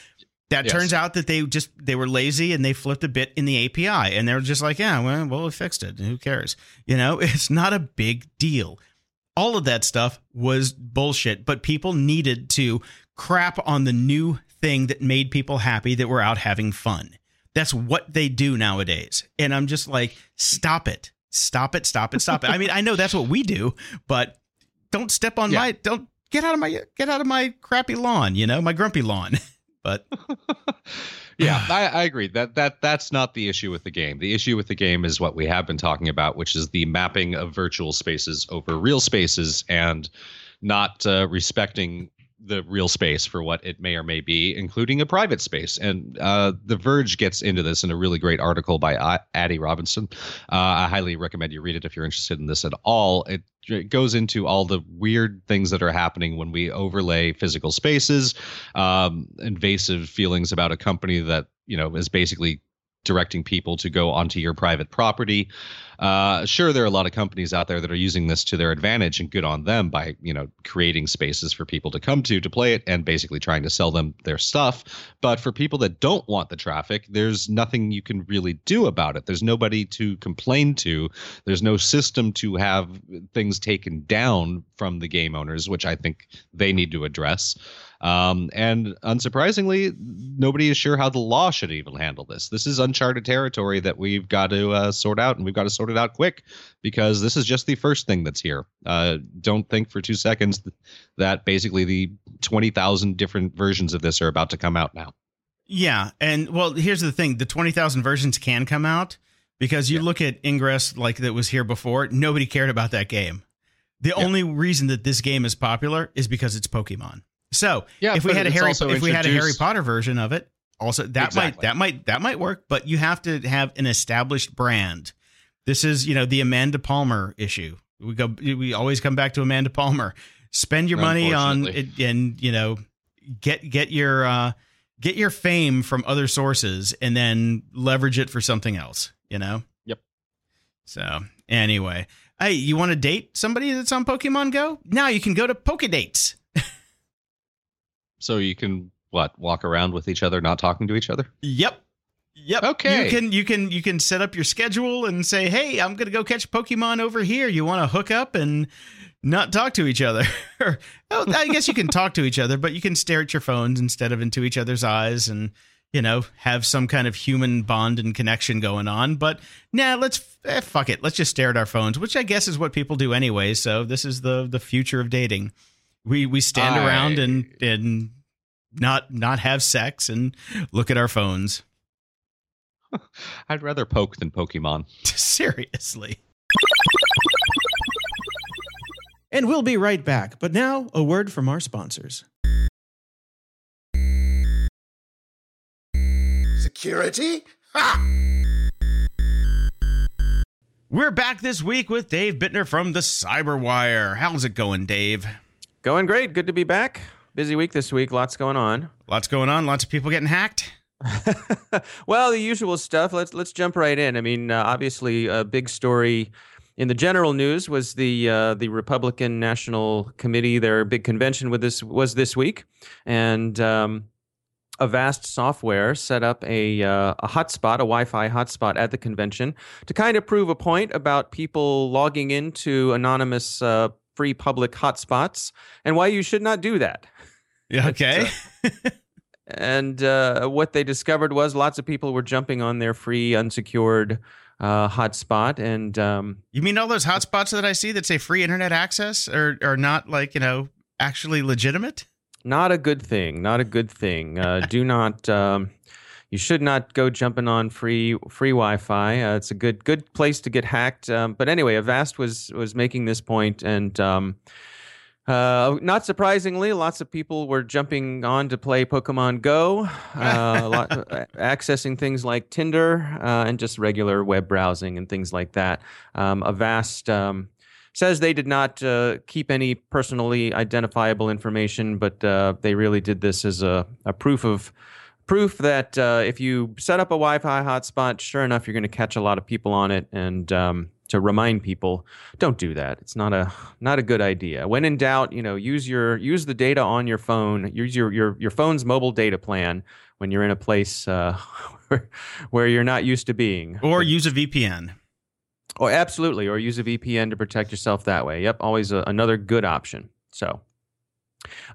that Yes. turns out that they just they were lazy and they flipped a bit in the API and they were just like, yeah, well, well, we fixed it. Who cares? You know, [LAUGHS] it's not a big deal. All of that stuff was bullshit, but people needed to crap on the new thing that made people happy that were out having fun. That's what they do nowadays. And I'm just like, stop it. Stop it, stop it, stop it. I mean, I know that's what we do, but don't step on Yeah. my don't get out of my get out of my crappy lawn, you know, my grumpy lawn. [LAUGHS] But [LAUGHS] yeah, [SIGHS] I, I agree. That that that's not the issue with the game. The issue with the game is what we have been talking about, which is the mapping of virtual spaces over real spaces and not uh, respecting the real space for what it may or may be, including a private space. And uh, The Verge gets into this in a really great article by uh, Adi Robertson. Uh, I highly recommend you read it if you're interested in this at all. It, it goes into all the weird things that are happening when we overlay physical spaces, um, invasive feelings about a company that you know is basically directing people to go onto your private property. Uh, sure, there are a lot of companies out there that are using this to their advantage, and good on them by you know creating spaces for people to come to to play it and basically trying to sell them their stuff. But for people that don't want the traffic, there's nothing you can really do about it. There's nobody to complain to. There's no system to have things taken down from the game owners, which I think they need to address. Um, and unsurprisingly, nobody is sure how the law should even handle this. This is uncharted territory that we've got to uh, sort out, and we've got to sort it out quick because this is just the first thing that's here. Uh, don't think for two seconds that basically the 20,000 different versions of this are about to come out now. Yeah. And well, here's the thing the 20,000 versions can come out because you yeah. look at Ingress like that was here before, nobody cared about that game. The yeah. only reason that this game is popular is because it's Pokemon. So yeah, if we had a Harry if we had a Harry Potter version of it, also that exactly. might that might that might work, but you have to have an established brand. This is you know the Amanda Palmer issue. We go we always come back to Amanda Palmer. Spend your money on it and you know get get your uh, get your fame from other sources and then leverage it for something else. You know. Yep. So anyway, hey, you want to date somebody that's on Pokemon Go? Now you can go to Pokedates [LAUGHS] so you can what walk around with each other, not talking to each other. Yep. Yep. Okay. You can you can you can set up your schedule and say, "Hey, I'm going to go catch Pokemon over here. You want to hook up and not talk to each other?" [LAUGHS] well, I guess you can talk to each other, but you can stare at your phones instead of into each other's eyes and you know have some kind of human bond and connection going on. But nah, let's eh, fuck it. Let's just stare at our phones, which I guess is what people do anyway. So this is the the future of dating. We we stand I... around and and not not have sex and look at our phones. [LAUGHS] I'd rather poke than Pokemon. [LAUGHS] Seriously. And we'll be right back. But now, a word from our sponsors. Security? Ha! We're back this week with Dave Bittner from the Cyberwire. How's it going, Dave? Going great. Good to be back. Busy week this week. Lots going on. Lots going on. Lots of people getting hacked. [LAUGHS] well, the usual stuff. Let's let's jump right in. I mean, uh, obviously, a big story in the general news was the uh, the Republican National Committee. Their big convention with this was this week, and um, Avast Software set up a uh, a hotspot, a Wi-Fi hotspot at the convention to kind of prove a point about people logging into anonymous uh, free public hotspots and why you should not do that. Yeah, okay. [LAUGHS] and uh, what they discovered was lots of people were jumping on their free unsecured uh, hotspot. And um, you mean all those hotspots that I see that say free internet access are are not like you know actually legitimate? Not a good thing. Not a good thing. Uh, do not. Um, you should not go jumping on free free Wi-Fi. Uh, it's a good good place to get hacked. Um, but anyway, Avast was was making this point, and um, uh, not surprisingly, lots of people were jumping on to play Pokemon Go, [LAUGHS] uh, lot, uh, accessing things like Tinder uh, and just regular web browsing and things like that. Um, Avast. Um, says they did not uh, keep any personally identifiable information, but uh, they really did this as a, a proof of proof that uh, if you set up a Wi-Fi hotspot, sure enough, you're going to catch a lot of people on it. And um, to remind people, don't do that. It's not a not a good idea. When in doubt, you know, use your use the data on your phone. Use your your your phone's mobile data plan when you're in a place uh, [LAUGHS] where, where you're not used to being. Or use a VPN. or absolutely. Or use a VPN to protect yourself that way. Yep, always a, another good option. So.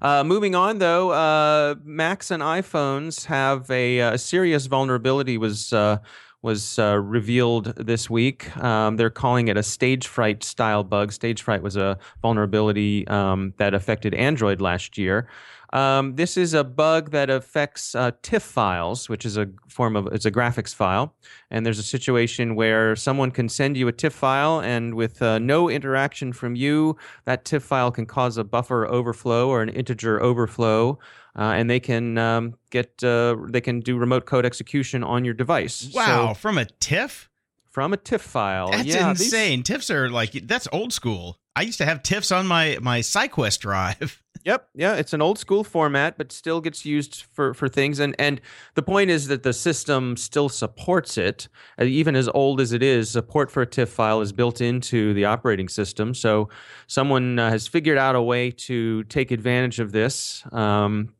Uh, moving on, though, uh, Macs and iPhones have a, a serious vulnerability was uh, was uh, revealed this week. Um, they're calling it a stage fright style bug. Stage fright was a vulnerability um, that affected Android last year. Um, this is a bug that affects uh, TIFF files, which is a form of it's a graphics file. And there's a situation where someone can send you a TIFF file, and with uh, no interaction from you, that TIFF file can cause a buffer overflow or an integer overflow. Uh, and they can um, get uh, they can do remote code execution on your device. Wow, so, from a TIFF? From a TIFF file. That's yeah, insane. These... TIFFs are like that's old school. I used to have TIFFs on my my SyQuest drive. [LAUGHS] Yep, yeah, it's an old school format, but still gets used for for things. And and the point is that the system still supports it, uh, even as old as it is. Support for a TIFF file is built into the operating system, so someone uh, has figured out a way to take advantage of this. Um,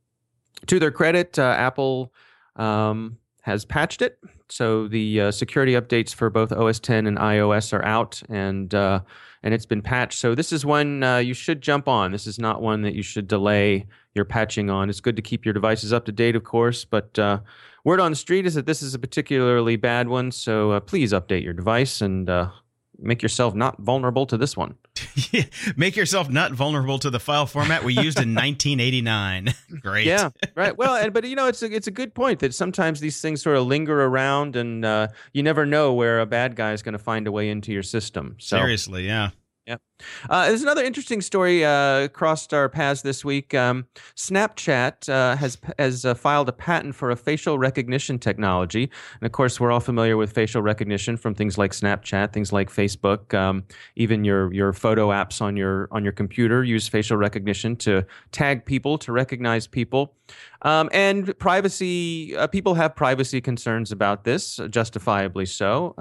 to their credit, uh, Apple um, has patched it, so the uh, security updates for both OS 10 and iOS are out, and uh, and it's been patched. So this is one you should jump on. This is not one that you should delay your patching on. It's good to keep your devices up to date, of course, but word on the street is that this is a particularly bad one. So uh, please update your device and uh, make yourself not vulnerable to this one. [LAUGHS] Make yourself not vulnerable to the file format we used in [LAUGHS] 1989. [LAUGHS] Great. Yeah, right. Well, and, but you know, it's a, it's a good point that sometimes these things sort of linger around, and uh, you never know where a bad guy is going to find a way into your system. So, Seriously, yeah. Yeah. Uh, there's another interesting story uh, crossed our paths this week. Um, Snapchat uh, has has uh, filed a patent for a facial recognition technology, and of course, we're all familiar with facial recognition from things like Snapchat, things like Facebook, um, even your your photo apps on your on your computer use facial recognition to tag people, to recognize people, um, and privacy. Uh, people have privacy concerns about this, justifiably so.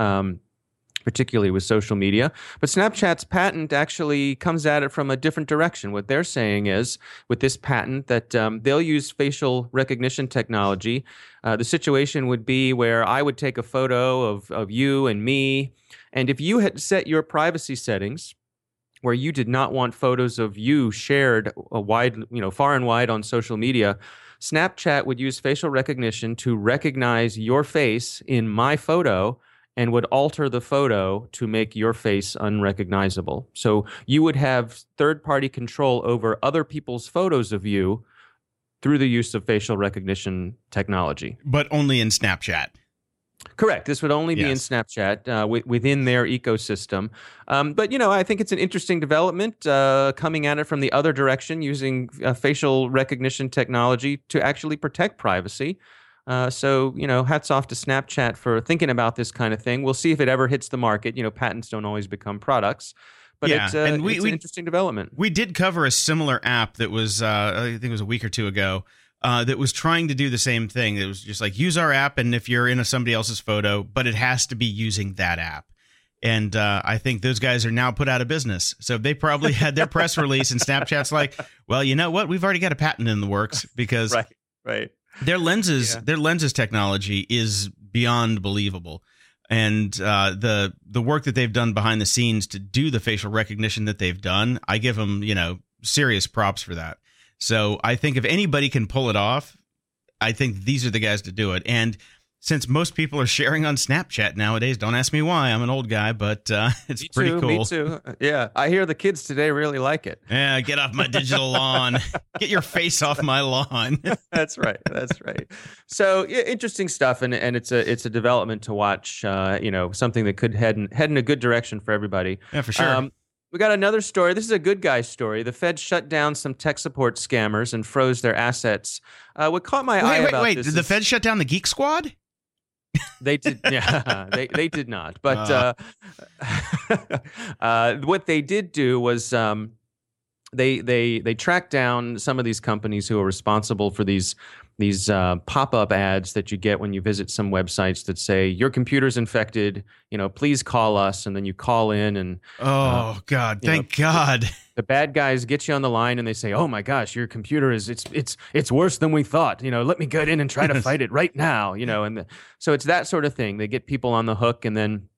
Particularly with social media. But Snapchat's patent actually comes at it from a different direction. What they're saying is, with this patent, that um, they'll use facial recognition technology. Uh, the situation would be where I would take a photo of, of you and me, and if you had set your privacy settings, where you did not want photos of you shared a wide, you know, far and wide on social media, Snapchat would use facial recognition to recognize your face in my photo and would alter the photo to make your face unrecognizable. So you would have third party control over other people's photos of you through the use of facial recognition technology. But only in Snapchat. Correct. This would only be in Snapchat uh, wi- within their ecosystem. Um, but you know, I think it's an interesting development uh, coming at it from the other direction, using uh, facial recognition technology to actually protect privacy. Uh, so you know, hats off to Snapchat for thinking about this kind of thing. We'll see if it ever hits the market. You know, patents don't always become products, but Yeah, it's, uh, and we- it's we- an interesting development. We did cover a similar app that was, uh, I think it was a week or two ago, uh, that was trying to do the same thing. It was just like use our app, and if you're in a, somebody else's photo, but it has to be using that app. And uh, I think those guys are now put out of business. So they probably had their press release, and Snapchat's like, well, you know what? We've already got a patent in the works because [LAUGHS] right. Right. Their lenses Yeah. their lenses technology is beyond believable. And uh, the the work that they've done behind the scenes to do the facial recognition that they've done i give them you know serious props for that. So i think if anybody can pull it off i think these are the guys to do it. And since most people are sharing on snapchat nowadays don't ask me why i'm an old guy but uh, [LAUGHS] it's Me pretty too, cool Me too. Yeah, I hear the kids today really like it. yeah get off my digital lawn [LAUGHS] get your face off my lawn [LAUGHS] that's right. That's right. So yeah, interesting stuff, and and it's a it's a development to watch. Uh, you know, something that could head in, head in a good direction for everybody. yeah for sure Um, we got another story. This is a good guy story. The Fed shut down some tech support scammers and froze their assets. Uh, what caught my eye wait wait about wait this did the fed shut down the geek squad They did, [LAUGHS] yeah. they they did not. But Uh. uh, [LAUGHS] uh, what they did do was um, they they they tracked down some of these companies who are responsible for these these uh, pop up ads that you get when you visit some websites that say your computer's infected. You know, please call us, and then you call in and Oh God! you know, Thank God. [LAUGHS] the bad guys get you on the line and they say, "Oh my gosh, your computer is it's it's it's worse than we thought." You know, let me get in and try to [LAUGHS] fight it right now. You know, and the, so it's that sort of thing. They get people on the hook, and then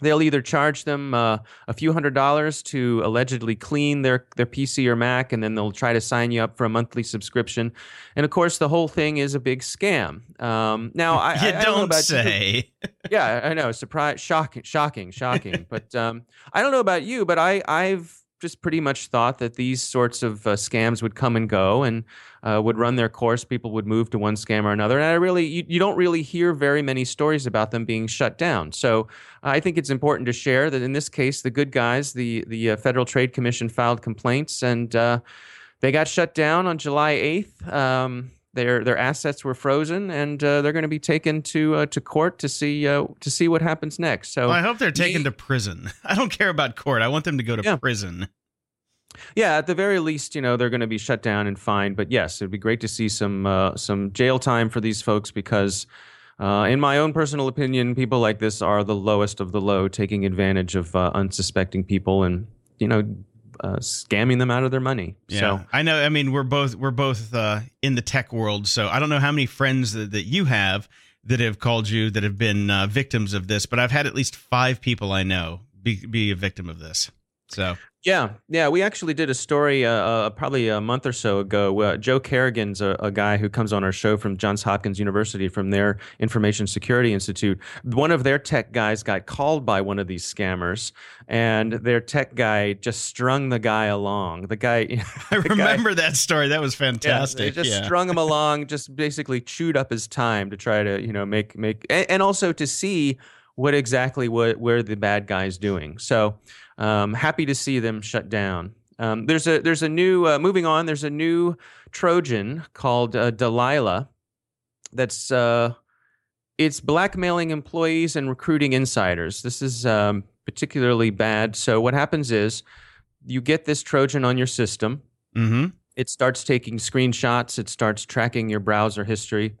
they'll either charge them uh, a few hundred dollars to allegedly clean their their PC or Mac, and then they'll try to sign you up for a monthly subscription. And of course, the whole thing is a big scam. Um, now, I, [LAUGHS] you I, I don't, don't, about you, say. yeah, I know. Surprise, shocking, shocking, shocking. [LAUGHS] but um, I don't know about you, but I, I've just pretty much thought that these sorts of uh, scams would come and go and uh, would run their course. People would move to one scam or another, and I really, you, you don't really hear very many stories about them being shut down. So I think it's important to share that in this case, the good guys, the the uh, Federal Trade Commission filed complaints and. Uh, they got shut down on July 8th. Um, their their assets were frozen, and uh, they're going to be taken to uh, to court to see uh, to see what happens next. So Well, I hope they're taken me- to prison. [LAUGHS] I don't care about court. I want them to go to Yeah. prison. Yeah, at the very least, you know they're going to be shut down and fined. But yes, it'd be great to see some uh, some jail time for these folks because, uh, in my own personal opinion, people like this are the lowest of the low, taking advantage of uh, unsuspecting people and you know uh, scamming them out of their money. Yeah, So I know. I mean, we're both we're both uh, in the tech world, so I don't know how many friends that, that you have that have called you that have been uh, victims of this, but I've had at least five people I know be be a victim of this. So Yeah, yeah. We actually did a story uh, uh, probably a month or so ago. Uh, Joe Carrigan's a, a guy who comes on our show from Johns Hopkins University from their Information Security Institute. One of their tech guys got called by one of these scammers, and their tech guy just strung the guy along. The guy, [LAUGHS] I the guy- remember that story. That was yeah, fantastic. they just yeah. strung him along, just basically chewed up his time to try to, you know, make make and, and also to see what exactly what where the bad guy's doing. So um, happy to see them shut down. Um, there's a there's a new uh, moving on. There's a new Trojan called uh, Delilah. That's uh, it's blackmailing employees and recruiting insiders. This is um, particularly bad. So what happens is you get this Trojan on your system hmm it starts taking screenshots it starts tracking your browser history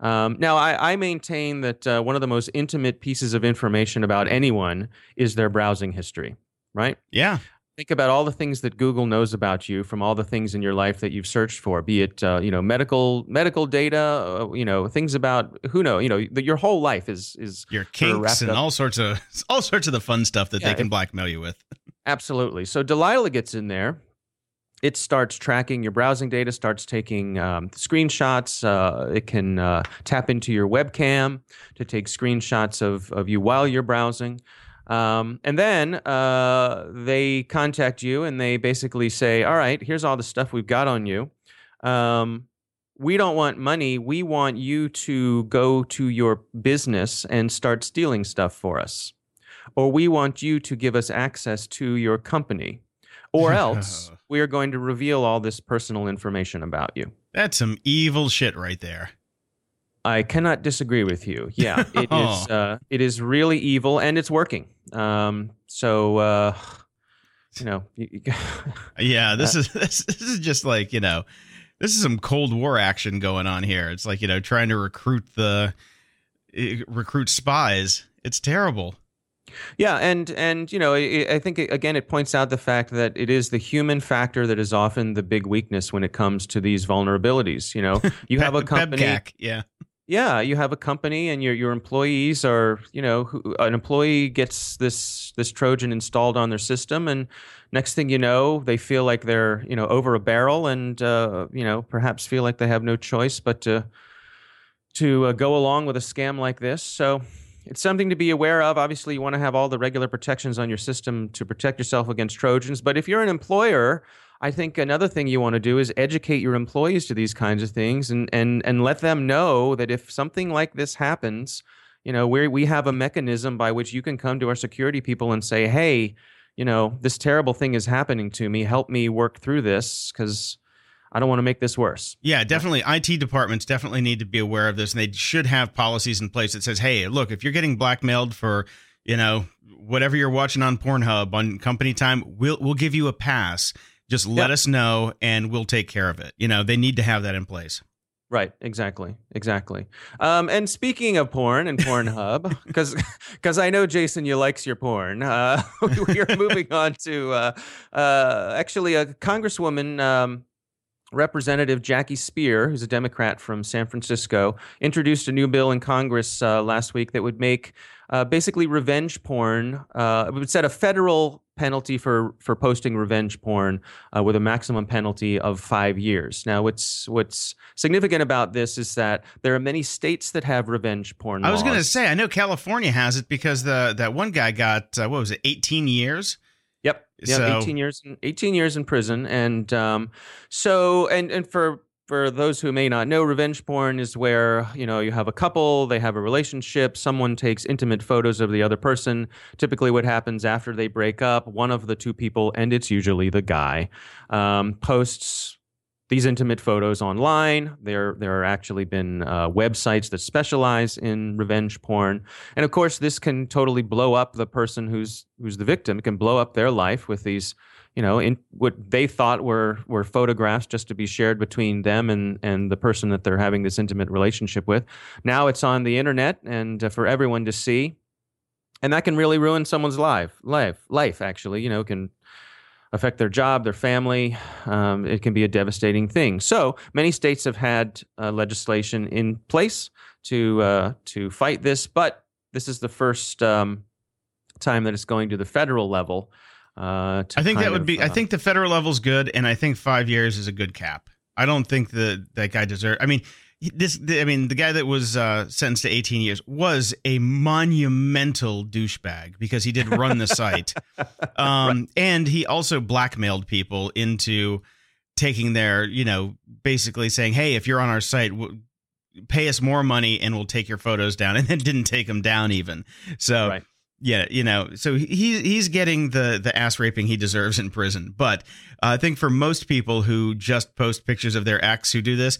um, now I, I maintain that uh, one of the most intimate pieces of information about anyone is their browsing history right Yeah. think about all the things that google knows about you from all the things in your life that you've searched for be it uh, you know medical medical data uh, you know things about who know you know the, your whole life is is Your kinks and up- all sorts of [LAUGHS] all sorts of the fun stuff that Yeah, they can if- blackmail you with. [LAUGHS] Absolutely. So Delilah gets in there. It starts tracking your browsing data, starts taking um, screenshots. Uh, it can uh, tap into your webcam to take screenshots of, of you while you're browsing. Um, and then uh, they contact you and they basically say, All right, here's all the stuff we've got on you. Um, we don't want money. We want you to go to your business and start stealing stuff for us or we want you to give us access to your company, or [LAUGHS] else we are going to reveal all this personal information about you. That's some evil shit right there. I cannot disagree with you. Yeah, [LAUGHS] it is. Uh, it is really evil, and it's working. Um, so, uh, you know, you, you- [LAUGHS] Yeah, this is [LAUGHS] this, this is just like you know, this is some Cold War action going on here. It's like you know, trying to recruit the eh, recruit spies. It's terrible. Yeah, and and you know, I, think again, it points out the fact that it is the human factor that is often the big weakness when it comes to these vulnerabilities. You know, [LAUGHS] you have a company. Yeah. Yeah, you have a company, and your your employees are, you know, who, an employee gets this this Trojan installed on their system, and next thing you know, they feel like they're, you know, over a barrel, and uh, you know, perhaps feel like they have no choice but to to uh, go along with a scam like this. So it's something to be aware of. Obviously, you want to have all the regular protections on your system to protect yourself against Trojans. But if you're an employer, I think another thing you want to do is educate your employees to these kinds of things and and and let them know that if something like this happens, you know, we we have a mechanism by which you can come to our security people and say, "Hey, you know, this terrible thing is happening to me. Help me work through this cuz I don't want to make this worse." Yeah, definitely. IT departments definitely need to be aware of this, and they should have policies in place that says, "Hey, look, if you're getting blackmailed for, you know, whatever you're watching on Pornhub on company time, we'll we'll give you a pass. Just let Yeah. us know, and we'll take care of it." You know, they need to have that in place. Right, exactly, exactly. Um, and speaking of porn and Pornhub, [LAUGHS] because because I know Jason, you likes your porn. Uh, [LAUGHS] we are moving on to uh, uh, actually a Congresswoman. Um, Representative Jackie Speier, who's a Democrat from San Francisco, introduced a new bill in Congress uh, last week that would make uh, basically revenge porn. Uh, it would set a federal penalty for for posting revenge porn uh, with a maximum penalty of five years. Now, what's what's significant about this is that there are many states that have revenge porn. I was going to say, I know California has it because the that one guy got uh, what was it, 18 years? Yep. Yeah, So- 18 years in 18 years in prison and um so and and for for those who may not know revenge porn is where you know you have a couple they have a relationship someone takes intimate photos of the other person typically what happens after they break up one of the two people and it's usually the guy um, posts these intimate photos online. There, there are actually been uh, websites that specialize in revenge porn, and of course, this can totally blow up the person who's who's the victim. It can blow up their life with these, you know, in what they thought were were photographs just to be shared between them and and the person that they're having this intimate relationship with. Now it's on the internet and uh, for everyone to see, and that can really ruin someone's life. Life, life, actually, you know, can affect their job, their family. Um, it can be a devastating thing. So many states have had uh, legislation in place to uh, to fight this, but this is the first um, time that it's going to the federal level. Uh, I think that would of, be. I uh, think the federal level's good, and I think five years is a good cap. I don't think that that guy deserves. I mean, this. I mean, the guy that was uh, sentenced to 18 years was a monumental douchebag because he did run the site, [LAUGHS] um, and he also blackmailed people into taking their, you know, basically saying, "Hey, if you're on our site." W- pay us more money and we'll take your photos down [LAUGHS] and then didn't take them down even so Right. Yeah, you know, so he he's getting the the ass raping he deserves in prison. But uh, I think for most people who just post pictures of their ex who do this,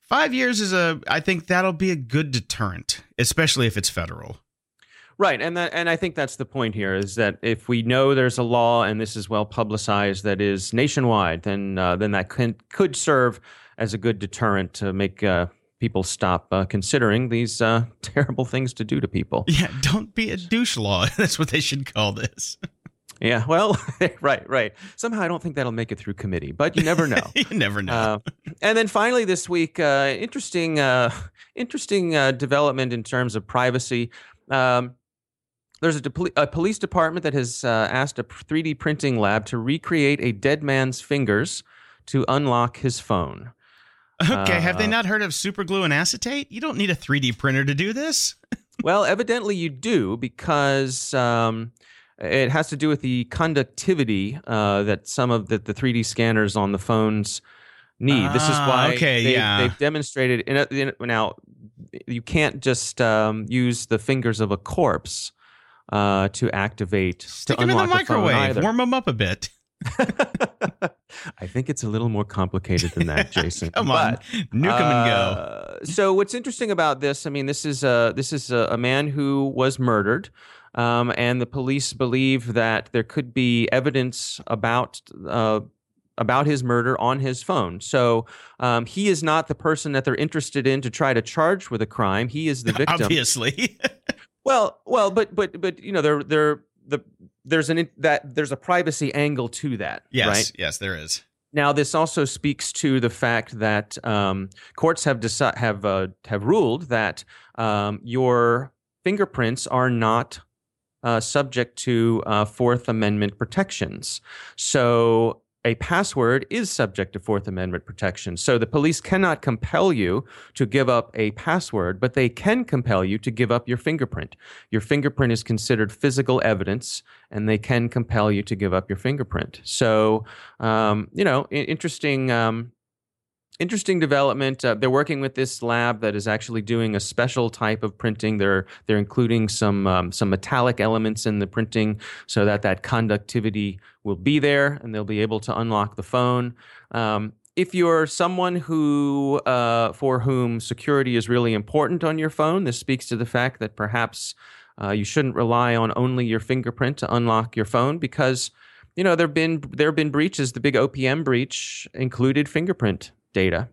five years is a. I think that'll be a good deterrent, especially if it's federal. Right, and that, and I think that's the point here is that if we know there's a law and this is well publicized that is nationwide, then uh, then that can, could serve as a good deterrent to make uh, people stop uh, considering these uh, [LAUGHS] terrible things to do to people. Yeah, don't be a douche law. [LAUGHS] That's what they should call this. Yeah, well, [LAUGHS] right, right. Somehow I don't think that'll make it through committee, but you never know. you never know. Uh, and then finally this week, uh, interesting, uh, interesting uh, development in terms of privacy. Um, there's a, de- a police department that has uh, asked a 3D printing lab to recreate a dead man's fingers to unlock his phone. Okay, have they uh, not heard of super glue and acetate? You don't need a 3D printer to do this. [LAUGHS] Well, evidently you do because um, it has to do with the conductivity uh, that some of the, the 3D scanners on the phones need. this is Ah, why okay, they, yeah. they've demonstrated. In a, in a- now, you can't just um, use the fingers of a corpse uh, to activate Stick to them in the unlock microwave. Warm them up a bit. [LAUGHS] I think it's a little more complicated than that, [LAUGHS] Jason. Come But, on, nuke them and go. uh, so what's interesting about this? I mean, this is a this is a, a man who was murdered, um, and the police believe that there could be evidence about. Uh, about his murder on his phone. So um, he is not the person that they're interested in to try to charge with a crime. He is the [LAUGHS] victim. Obviously. Well, well, but but but you know, they're they're the there's an that there's a privacy angle to that, yes, right? yes, there is. Now, this also speaks to the fact that um, courts have deci- have uh, have ruled that um, your fingerprints are not uh, subject to uh, Fourth Amendment protections. So. A password is subject to Fourth Amendment protection. So the police cannot compel you to give up a password, but they can compel you to give up your fingerprint. Your fingerprint is considered physical evidence, and they can compel you to give up your fingerprint. So um, you know, interesting, um, interesting development. Uh, they're working with this lab that is actually doing a special type of printing. They're they're including some um, some metallic elements in the printing so that that conductivity will be there, and they'll be able to unlock the phone. Um, if you're someone who uh, for whom security is really important on your phone, this speaks to the fact that perhaps uh, you shouldn't rely on only your fingerprint to unlock your phone because you know there've been there have been breaches. The big OPM breach included fingerprint data,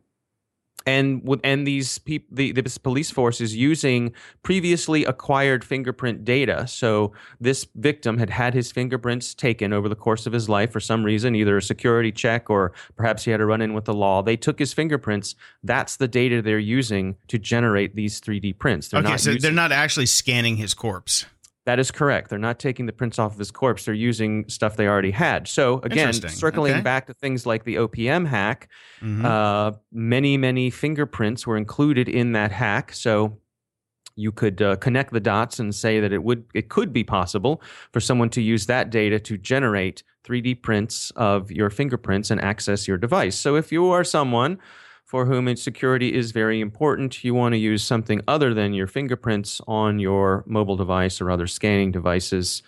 and with and these peop, the this police force is using previously acquired fingerprint data. So this victim had had his fingerprints taken over the course of his life for some reason, either a security check or perhaps he had a run in with the law. They took his fingerprints. That's the data they're using to generate these 3D prints. They're okay, so using- they're not actually scanning his corpse. That is correct. They're not taking the prints off of his corpse. They're using stuff they already had. So again, circling Okay. back to things like the OPM hack, Mhm. uh, many many fingerprints were included in that hack. So you could uh, connect the dots and say that it would it could be possible for someone to use that data to generate 3D prints of your fingerprints and access your device. So if you are someone for whom security is very important, you want to use something other than your fingerprints on your mobile device or other scanning devices.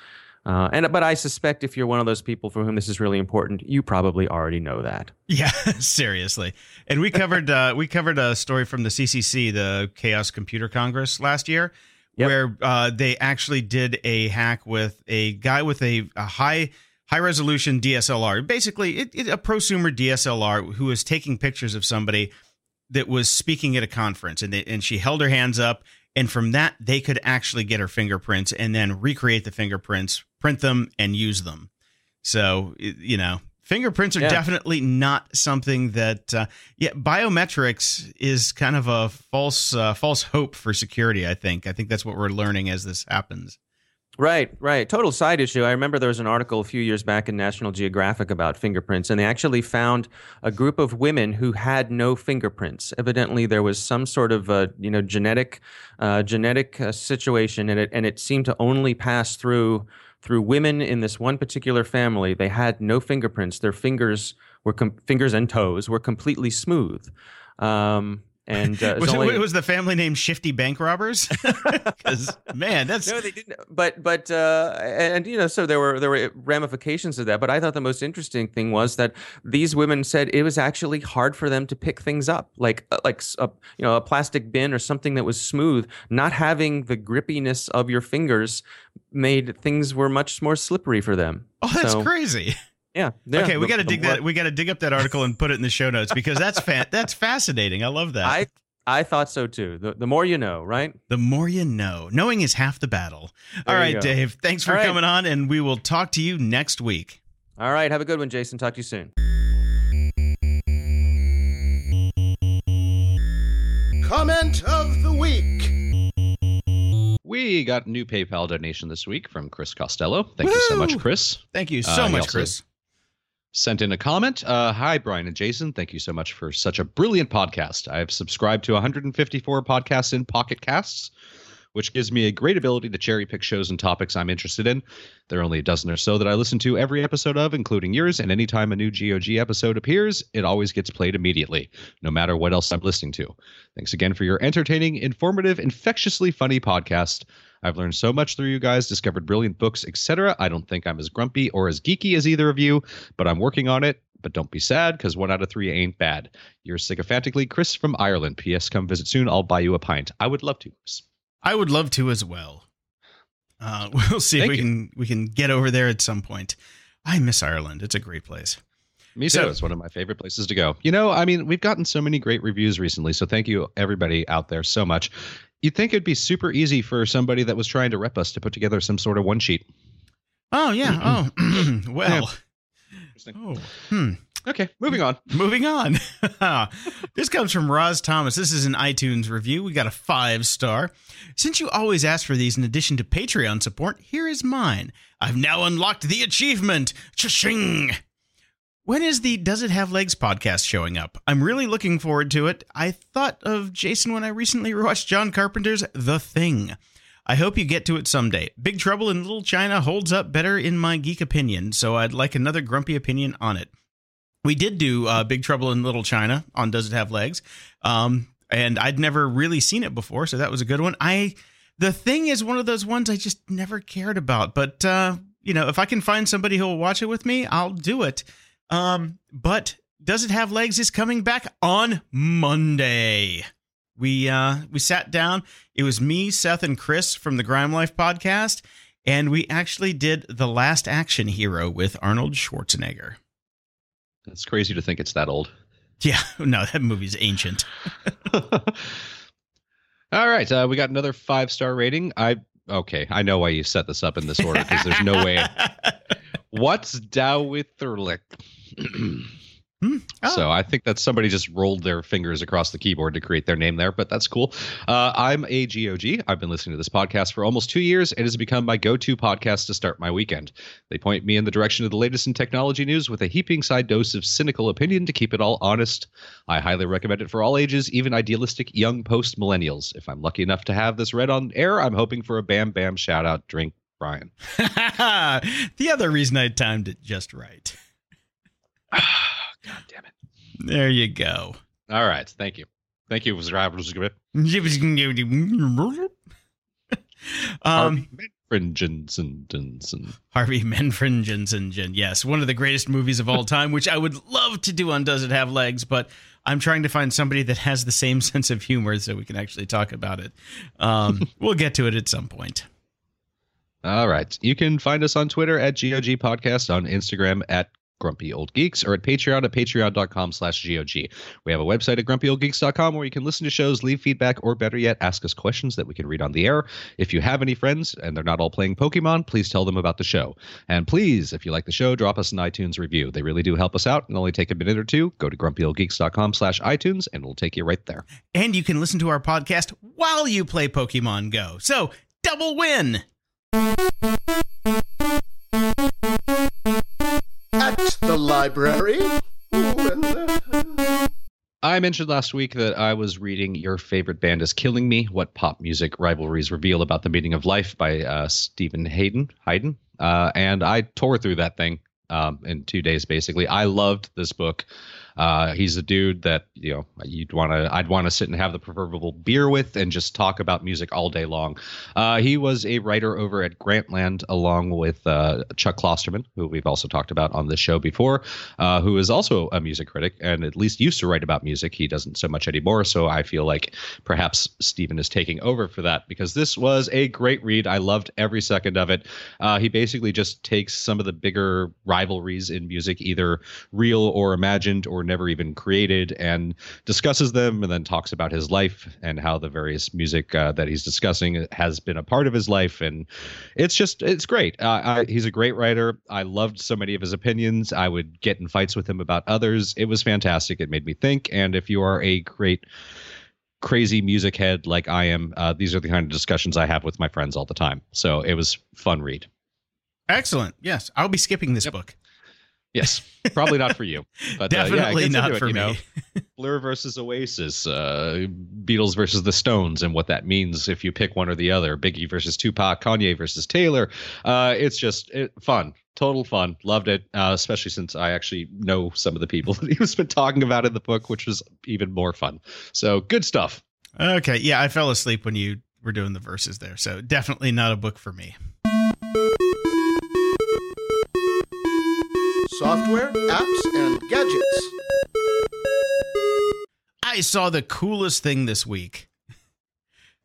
Uh, and but I suspect if you're one of those people for whom this is really important, you probably already know that. Yeah, [LAUGHS] seriously. And we covered uh, we covered a story from the CCC, the Chaos Computer Congress, last year, Yep. where uh, they actually did a hack with a guy with a, a high high resolution DSLR, basically it, it, a prosumer DSLR who was taking pictures of somebody that was speaking at a conference, and they, and she held her hands up, and from that they could actually get her fingerprints and then recreate the fingerprints, print them, and use them. So you know. Fingerprints are Yeah. definitely not something that, uh, yeah, biometrics is kind of a false, uh, false hope for security. I think. I think that's what we're learning as this happens. Right, right. Total side issue. I remember there was an article a few years back in National Geographic about fingerprints, and they actually found a group of women who had no fingerprints. Evidently, there was some sort of uh, you know genetic uh, genetic uh, situation, and it and it seemed to only pass through through women in this one particular family. They had no fingerprints. Their fingers were com- fingers and toes were completely smooth. Um, and uh, it Was, only- it, was the family named Shifty Bank Robbers? [LAUGHS] Because man, that's no, they didn't. But but uh, and you know, so there were there were ramifications of that. But I thought the most interesting thing was that these women said it was actually hard for them to pick things up, like uh, like s- a, you know a plastic bin or something that was smooth. Not having the grippiness of your fingers made things were much more slippery for them. oh, that's So, crazy. Yeah. yeah, okay, we got to dig that. We got to dig up that article and put it in the show notes because that's fa- that's fascinating. I love that. I I thought so too. The the more you know, right? the more you know, knowing is half the battle. All There you right, go. Dave. Thanks for All right. coming on, and we will talk to you next week. All right. Have a good one, Jason. Talk to you soon. Comment of the week. We got new PayPal donation this week from Chris Costello. Thank you so much, Chris. Thank you so Uh, much, also- Chris. Sent in a comment. Uh, Hi, Brian and Jason. Thank you so much for such a brilliant podcast. I have subscribed to 154 podcasts in Pocket Casts, which gives me a great ability to cherry pick shows and topics I'm interested in. There are only a dozen or so that I listen to every episode of, including yours, and anytime a new GOG episode appears, it always gets played immediately, no matter what else I'm listening to. Thanks again for your entertaining, informative, infectiously funny podcast. I've learned so much through you guys, discovered brilliant books, etc. I don't think I'm as grumpy or as geeky as either of you, but I'm working on it. But don't be sad, because one out of three ain't bad. You're sycophantically Chris from Ireland. P.S. Come visit soon. I'll buy you a pint. I would love to. I would love to as well. Uh, [LAUGHS] we'll see if we you. can we can get over there at some point. I miss Ireland. It's a great place. Me too. So- it's one of my favorite places to go. You know, I mean, we've gotten so many great reviews recently, so thank you everybody out there so much. You'd think it'd be super easy for somebody that was trying to rep us to put together some sort of one sheet. Oh yeah. [CLEARS THROAT] Oh [CLEARS THROAT] well. Interesting. Oh. Hmm. Okay, moving on. Moving on. [LAUGHS] this comes from Roz Thomas. This is an iTunes review. We got a five star. Since you always ask for these in addition to Patreon support, here is mine. I've now unlocked the achievement. Cha-ching! When is the Does It Have Legs podcast showing up? I'm really looking forward to it. I thought of Jason when I recently [LAUGHS] rewatched John Carpenter's The Thing. I hope you get to it someday. Big Trouble in Little China holds up better in my geek opinion, so I'd like another grumpy opinion on it. We did do uh, Big Trouble in Little China on Does It Have Legs? Um, and I'd never really seen it before, so that was a good one. I the thing is one of those ones I just never cared about, but uh, you know, if I can find somebody who will watch it with me, I'll do it. Um, but Does It Have Legs is coming back on Monday. We uh we sat down. It was me, Seth, and Chris from the Grime Life podcast, and we actually did the Last Action Hero with Arnold Schwarzenegger. It's crazy to think it's that old. Yeah, [LAUGHS] no, that movie's ancient. [LAUGHS] All right, uh, we got another five star rating. I okay, I know why you set this up in this order because there's no way. [LAUGHS] What's Dowitherlick? [CLEARS THROAT] Hmm? Oh. So I think that somebody just rolled their fingers across the keyboard to create their name there, but that's cool. Uh, I'm a GOG. I've been listening to this podcast for almost two years. It has become my go-to podcast to start my weekend. They point me in the direction of the latest in technology news with a heaping side dose of cynical opinion to keep it all honest. I highly recommend it for all ages, even idealistic young post-millennials. If I'm lucky enough to have this read on air, I'm hoping for a bam bam shout out. Drink Brian. [LAUGHS] the other reason I timed it just right. [SIGHS] [LAUGHS] God damn it. There you go. All right, thank you. Thank you, was [LAUGHS] um, Menfringensen. Harvey Menfringensen. Yes, one of the greatest movies of all [LAUGHS] time, which I would love to do on Does It Have Legs, but I'm trying to find somebody that has the same [LAUGHS] sense of humor so we can actually talk about it. Um, we'll get to it at some point. All right. You can find us on Twitter at GOG Podcast, on Instagram at Grumpy Old Geeks, or at Patreon at patreon.com slash GOG. We have a website at grumpyoldgeeks.com where you can listen to shows, leave feedback, or better yet, ask us questions that we can read on the air. If you have any friends and they're not all playing Pokemon, please tell them about the show. And please, if you like the show, drop us an iTunes review. They really do help us out and only take a minute or two. Go to grumpyoldgeeks.com slash iTunes and it'll take you right there. And you can listen to our podcast while you play Pokemon Go. So, double win! Library. I mentioned last week that I was reading Your Favorite Band is Killing Me What Pop Music Rivalries Reveal About the Meaning of Life by uh, Steven Hyden. Hayden. Uh, and I tore through that thing um, in two days, basically. I loved this book. Uh, he's a dude that you know you'd want to. I'd want to sit and have the proverbial beer with and just talk about music all day long. Uh, he was a writer over at Grantland, along with uh, Chuck Klosterman, who we've also talked about on the show before, uh, who is also a music critic and at least used to write about music. He doesn't so much anymore, so I feel like perhaps Steven is taking over for that because this was a great read. I loved every second of it. Uh, he basically just takes some of the bigger rivalries in music, either real or imagined or never even created, and discusses them, and then talks about his life and how the various music uh, that he's discussing has been a part of his life, and it's just it's great. Uh, I, he's a great writer. I loved so many of his opinions. I would get in fights with him about others. It was fantastic. It made me think. And if you are a great crazy music head like I am, uh, these are the kind of discussions I have with my friends all the time. So it was fun read. Excellent. Yes, I'll be skipping this book. Yes, probably not for you, but uh, yeah, Definitely not it, for you me. know. Blur versus Oasis, uh, Beatles versus the Stones, and what that means if you pick one or the other. Biggie versus Tupac, Kanye versus Taylor. Uh, it's just it, fun, total fun. Loved it, uh, especially since I actually know some of the people [LAUGHS] that he was been talking about in the book, which was even more fun. So good stuff. Okay, yeah, I fell asleep when you were doing the verses there, so definitely not a book for me. Software, apps, and gadgets. I saw the coolest thing this week.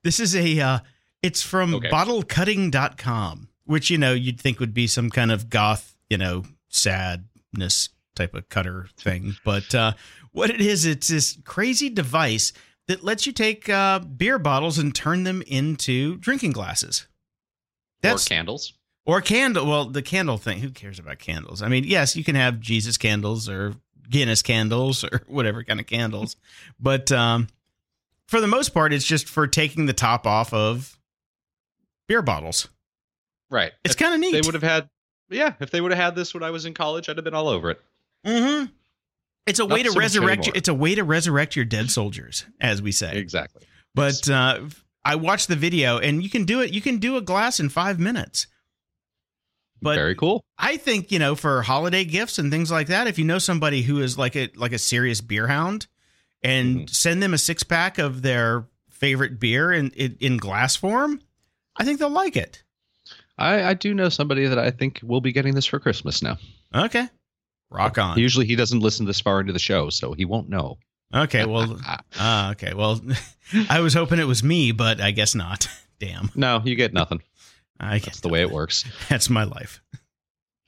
This is a uh it's from Okay. bottlecutting.com, which you know you'd think would be some kind of goth, you know, sadness type of cutter thing, but uh what it is it's this crazy device that lets you take uh beer bottles and turn them into drinking glasses. or candles. Or candle. Well, the candle thing. Who cares about candles? I mean, yes, you can have Jesus candles or Guinness candles [LAUGHS] or whatever kind of candles, but um, for the most part, it's just for taking the top off of beer bottles. Right. It's kind of neat. They would have had. Yeah, if they would have had this when I was in college, I'd have been all over it. Mm-hmm. It's a Not way to so resurrect. anymore. It's a way to resurrect your dead soldiers, as we say. Exactly. But uh, I watched the video, and you can do it. You can do a glass in five minutes. But Very cool. I think you know for holiday gifts and things like that. If you know somebody who is like a like a serious beer hound, and Mhm. send them a six pack of their favorite beer in, in in glass form, I think they'll like it. I, I do know somebody that I think will be getting this for Christmas now. Okay, rock on. Usually he doesn't listen this far into the show, so he won't know. Okay, well, [LAUGHS] ah, okay, well, [LAUGHS] I was hoping it was me, but I guess not. [LAUGHS] Damn, no, you get nothing. I That's guess the way it works. [LAUGHS] that's my life.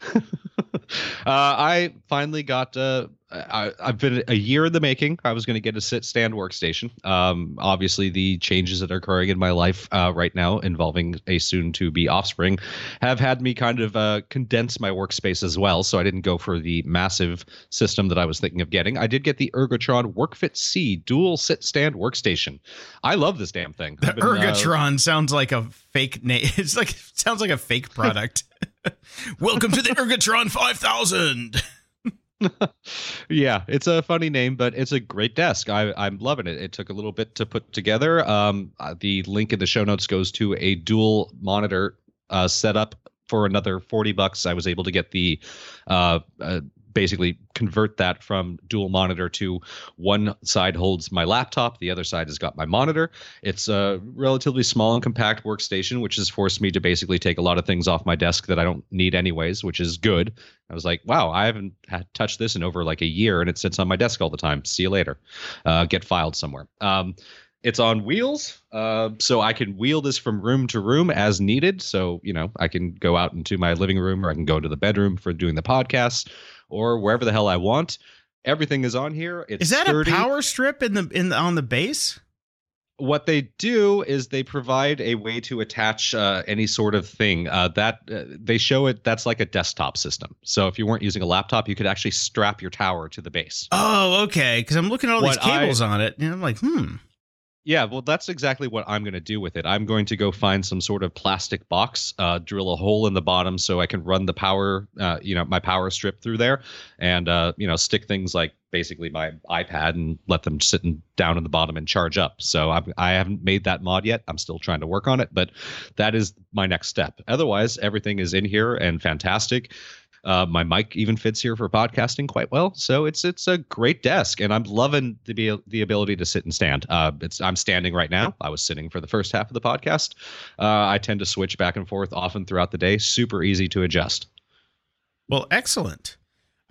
[LAUGHS] uh, I finally got. Uh, I, I've been a year in the making. I was going to get a sit stand workstation. Um, obviously, the changes that are occurring in my life uh, right now, involving a soon-to-be offspring, have had me kind of uh, condense my workspace as well. So I didn't go for the massive system that I was thinking of getting. I did get the Ergotron WorkFit C dual sit stand workstation. I love this damn thing. The been, uh, Ergotron sounds like a fake name. [LAUGHS] It's like sounds like a fake product. [LAUGHS] Welcome to the Ergotron 5000. [LAUGHS] [LAUGHS] yeah, it's a funny name, but it's a great desk. I, I'm loving it. It took a little bit to put together. Um, uh, the link in the show notes goes to a dual monitor uh, setup for another 40 bucks. I was able to get the uh, uh, basically convert that from dual monitor to one side holds my laptop, the other side has got my monitor. It's a relatively small and compact workstation, which has forced me to basically take a lot of things off my desk that I don't need anyways, which is good. I was like, wow, I haven't had touched this in over like a year, and it sits on my desk all the time. See you later. Uh, get filed somewhere. Um, it's on wheels, uh, so I can wheel this from room to room as needed. So you know, I can go out into my living room, or I can go to the bedroom for doing the podcast, or wherever the hell I want. Everything is on here. It's Is that sturdy. a power strip in the in the, on the base? what they do is they provide a way to attach uh, any sort of thing uh, that uh, they show it that's like a desktop system so if you weren't using a laptop you could actually strap your tower to the base Oh, okay. Because I'm looking at all What these cables on it, and I'm like, hmm. Yeah well that's exactly what i'm going to do with it. I'm going to go find some sort of plastic box uh, drill a hole in the bottom so i can run the power uh, you know my power strip through there and uh, you know stick things like basically my ipad and let them sit in, down in the bottom and charge up. So I'm, i haven't made that mod yet. I'm still trying to work on it but that is my next step. Otherwise everything is in here and fantastic uh, my mic even fits here for podcasting quite well, so it's it's a great desk, and I'm loving the be- the ability to sit and stand. Uh, it's I'm standing right now. I was sitting for the first half of the podcast. Uh, I tend to switch back and forth often throughout the day. Super easy to adjust. Well, excellent.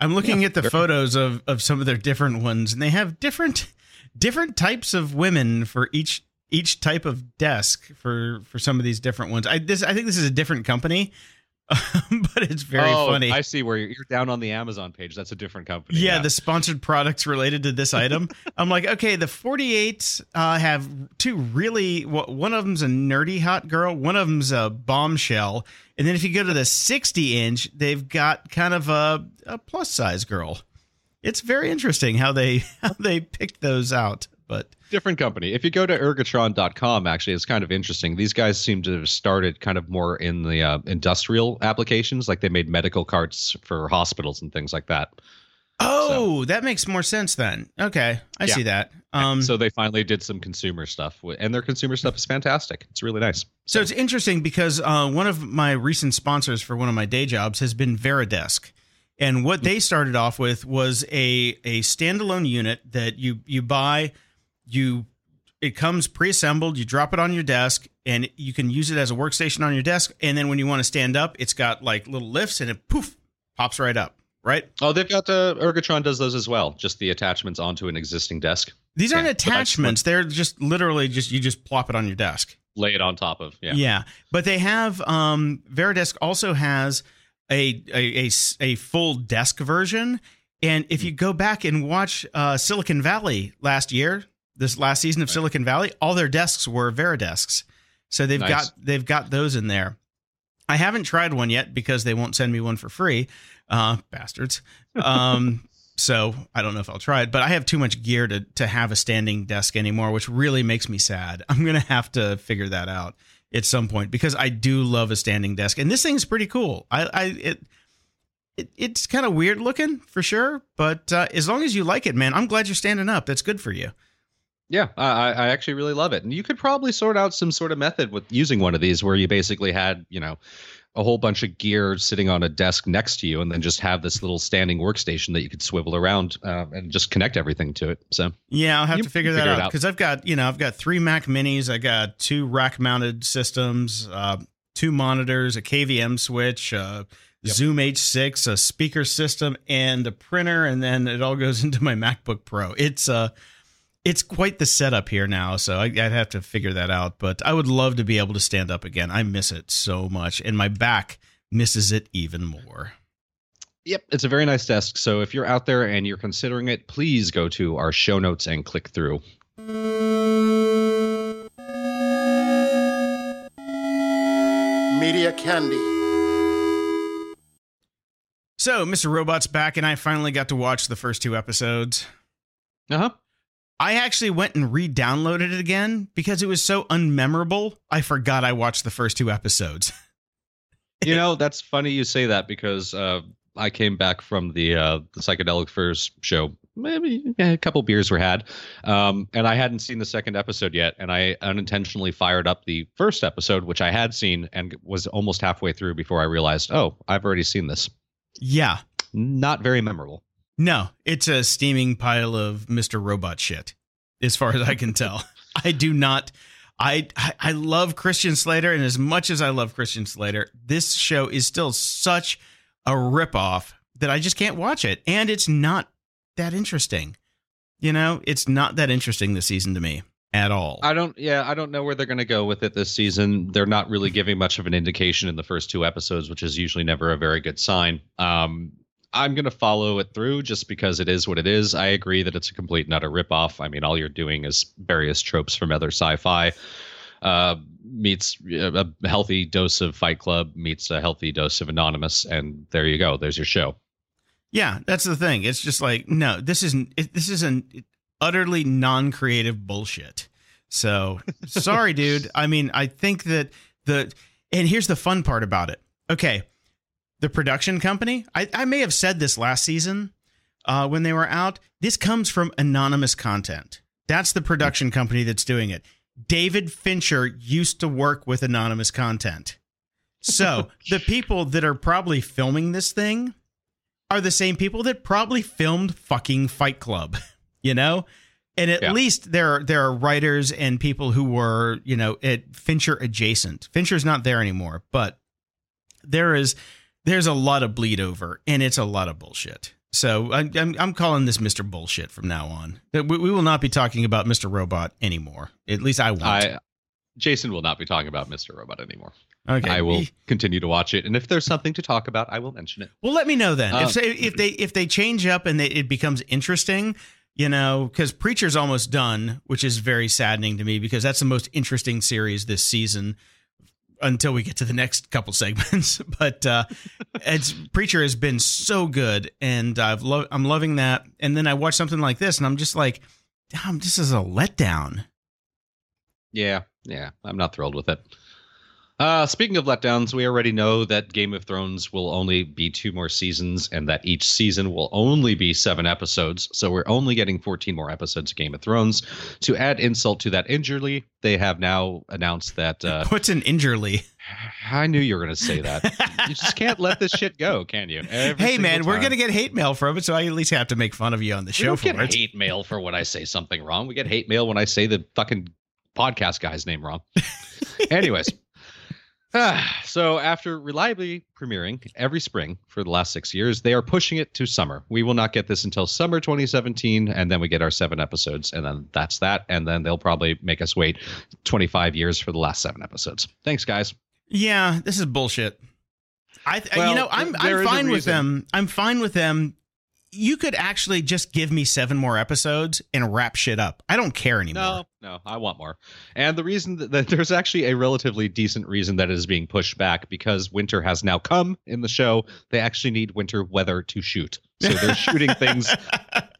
I'm looking Yeah, at the photos of of some of their different ones, and they have different different types of women for each each type of desk for for some of these different ones. I this I think this is a different company, [LAUGHS] but it's very Oh, funny. I see where you're, you're down on the Amazon page. That's a different company. yeah, the sponsored products related to this item. [LAUGHS] I'm like, okay, the 48 uh, have two really. One of them's a nerdy hot girl. One of them's a bombshell. And then if you go to the 60 inch, they've got kind of a, a plus size girl. It's very interesting how they [LAUGHS] how they picked those out. But different company. If you go to ergotron.com, actually, it's kind of interesting. These guys seem to have started kind of more in the uh, industrial applications, like they made medical carts for hospitals and things like that. oh, that makes more sense then. Okay, I Yeah. see that. Um, so they finally did some consumer stuff, and their consumer stuff is fantastic. It's really nice. So it's interesting because uh, one of my recent sponsors for one of my day jobs has been Varidesk. And what they started off with was a, a standalone unit that you you buy, you it comes pre-assembled, you drop it on your desk, and you can use it as a workstation on your desk. And then when you want to stand up, it's got like little lifts and it poof pops right up. Right? Oh, they've got uh, Ergotron does those as well. Just the attachments onto an existing desk. These aren't Yeah, attachments; they're just literally just you just plop it on your desk. Lay it on top of. Yeah. Yeah. But they have um Varidesk also has a a a full desk version. And if you go back and watch uh, Silicon Valley last year, this last season of Right. Silicon Valley, all their desks were Varidesks. So they've Nice. got they've got those in there. I haven't tried one yet because they won't send me one for free, uh, bastards. Um, [LAUGHS] so I don't know if I'll try it, but I have too much gear to to have a standing desk anymore, which really makes me sad. [LAUGHS] I'm gonna have to figure that out at some point because I do love a standing desk, and this thing's pretty cool. I, I it. It, it's kind of weird looking for sure, but uh, as long as you like it, man, I'm glad you're standing up. That's good for you. Yeah, I, I actually really love it, and you could probably sort out some sort of method with using one of these, where you basically had, you know, a whole bunch of gear sitting on a desk next to you, and then just have this little standing workstation that you could swivel around uh, and just connect everything to it. So Yeah, I'll have to figure can that figure out because I've got you know I've got three Mac Minis, I got two rack-mounted systems, uh, two monitors, a KVM switch, uh, Yep. Zoom H6, a speaker system, and a printer, and then it all goes [LAUGHS] into my MacBook Pro. It's uh it's quite the setup here now, so I, I'd have to figure that out. But I would love to be able to stand up again. I miss it so much, and my back misses it even more. Yep, it's a very nice desk. So if you're out there and you're considering it, please go to our show notes and click through. Media Candy. So, Mr. Robot's back, and I finally got to watch the first two episodes. Uh huh. I actually went and re-downloaded it again because it was so unmemorable. I forgot I watched the first two episodes. [LAUGHS] You know, that's funny you say that because uh, I came back from the uh, the psychedelic furs show. Maybe a couple beers were had, um, and I hadn't seen the second episode yet. And I unintentionally fired up the first episode, which I had seen, and was almost halfway through before I realized, oh, I've already seen this. yeah, not very memorable. No, it's a steaming pile of Mr. Robot shit, as far as I can tell. [LAUGHS] I do not. I I love Christian Slater, and as much as I love Christian Slater, this show is still such a ripoff that I just can't watch it, and it's not that interesting. You know, it's not that interesting this season to me at all. I don't yeah, I don't know where they're going to go with it this season. They're not really giving much of an indication in the first two episodes, which is usually never a very good sign. Um I'm going to follow it through just because it is what it is. I agree that it's a complete and utter ripoff. I mean, all you're doing is various tropes from other sci-fi. Uh, meets a healthy dose of Fight Club, meets a healthy dose of Anonymous, and there you go. There's your show. Yeah, that's the thing. It's just like no, this isn't. This is an utterly non-creative bullshit. So sorry, dude. [LAUGHS] I mean, I think that the and here's the fun part about it. Okay, the production company. I, I may have said this last season uh, when they were out. This comes from anonymous content. That's the production company that's doing it. David Fincher used to work with anonymous content. So [LAUGHS] the people that are probably filming this thing are the same people that probably filmed fucking Fight Club, [LAUGHS] you know? And at yeah. least there are, there are writers and people who were, you know, at Fincher adjacent. Fincher's not there anymore, but there is there's a lot of bleed over and it's a lot of bullshit. So I, I'm I'm calling this Mr. Bullshit from now on. We, we will not be talking about Mr. Robot anymore. At least I won't. I, Jason will not be talking about Mr. Robot anymore. Okay. I will continue to watch it, and if there's something to talk about, I will mention it. Well, let me know then. Um, if if they if they change up and they, it becomes interesting, you know, because Preacher's almost done, which is very saddening to me because that's the most interesting series this season until we get to the next couple segments. [LAUGHS] but uh, it's Preacher has been so good, and I've lo- I'm loving that. And then I watch something like this, and I'm just like, damn, this is a letdown. Yeah, yeah, I'm not thrilled with it. Uh, speaking of letdowns, we already know that Game of Thrones will only be two more seasons and that each season will only be seven episodes. So we're only getting 14 more episodes of Game of Thrones. To add insult to that injury, they have now announced that. Uh, What's an injury? I knew you were going to say that. you just can't let this shit go, can you? Every hey, man, time. we're going to get hate mail from it, so I at least have to make fun of you on the show we for get it. hate mail for when I say something wrong. We get hate mail when I say the fucking podcast guy's name wrong. [LAUGHS] Anyways. [SIGHS] so after reliably premiering every spring for the last six years, they are pushing it to summer. We will not get this until summer 2017, and then we get our seven episodes, and then that's that. And then they'll probably make us wait 25 years for the last seven episodes. Thanks, guys. Yeah, this is bullshit. I, well, you know, I'm I'm fine with them. I'm fine with them you could actually just give me seven more episodes and wrap shit up. I don't care anymore. No, no, I want more. And the reason that, that, there's actually a relatively decent reason that it is being pushed back because winter has now come in the show. They actually need winter weather to shoot. So they're [LAUGHS] shooting things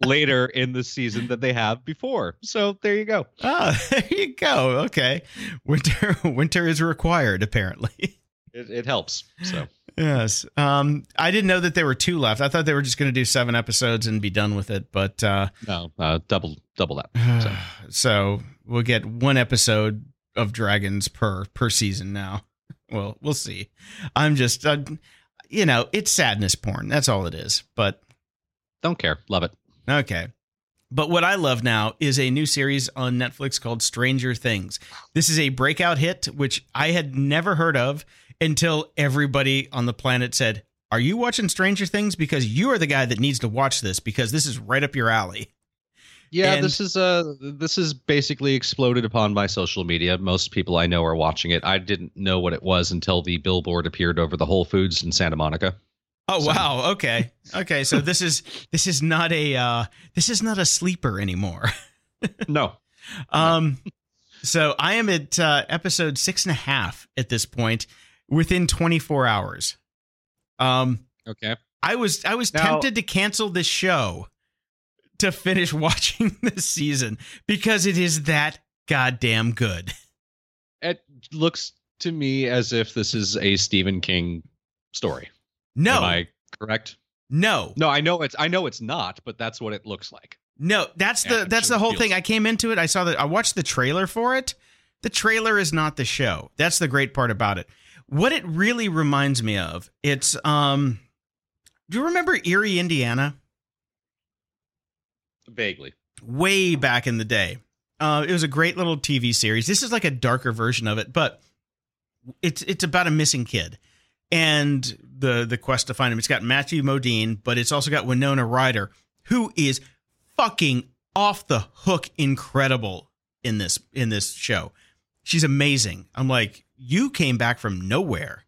later in the season than they have before. So there you go. Oh, [LAUGHS] there you go. Okay. Winter [LAUGHS] winter is required apparently. It, it helps. So Yes. Um, I didn't know that there were two left. I thought they were just going to do seven episodes and be done with it. But uh, no, uh, double double that. [SIGHS] So. so we'll get one episode of dragons per per season now. Well, we'll see. I'm just, uh, you know, it's sadness porn. That's all it is. But don't care. Love it. Okay. But what I love now is a new series on Netflix called Stranger Things. This is a breakout hit, which I had never heard of until everybody on the planet said, Are you watching Stranger Things? Because you are the guy that needs to watch this because this is right up your alley. Yeah, and, this is uh this is basically exploded upon my social media. Most people I know are watching it. I didn't know what it was until the billboard appeared over the Whole Foods in Santa Monica. Oh so. wow, okay. Okay, so this is this is not a uh this is not a sleeper anymore. [LAUGHS] no. Um so I am at uh episode six and a half at this point within 24 hours. Um, okay. I was I was now, tempted to cancel this show to finish [LAUGHS] watching this season because it is that goddamn good. It looks to me as if this is a Stephen King story. No. Am I correct? No. No, I know it's I know it's not, but that's what it looks like. No, that's the that's the whole thing. I came into it, I saw that I watched the trailer for it. The trailer is not the show. That's the great part about it what it really reminds me of, it's um Do you remember Eerie, Indiana? Vaguely. Way back in the day. Uh, it was a great little TV series. This is like a darker version of it, but it's it's about a missing kid and the the quest to find him. It's got Matthew Modine, but it's also got Winona Ryder, who is fucking off the hook incredible in this in this show. She's amazing. I'm like, you came back from nowhere,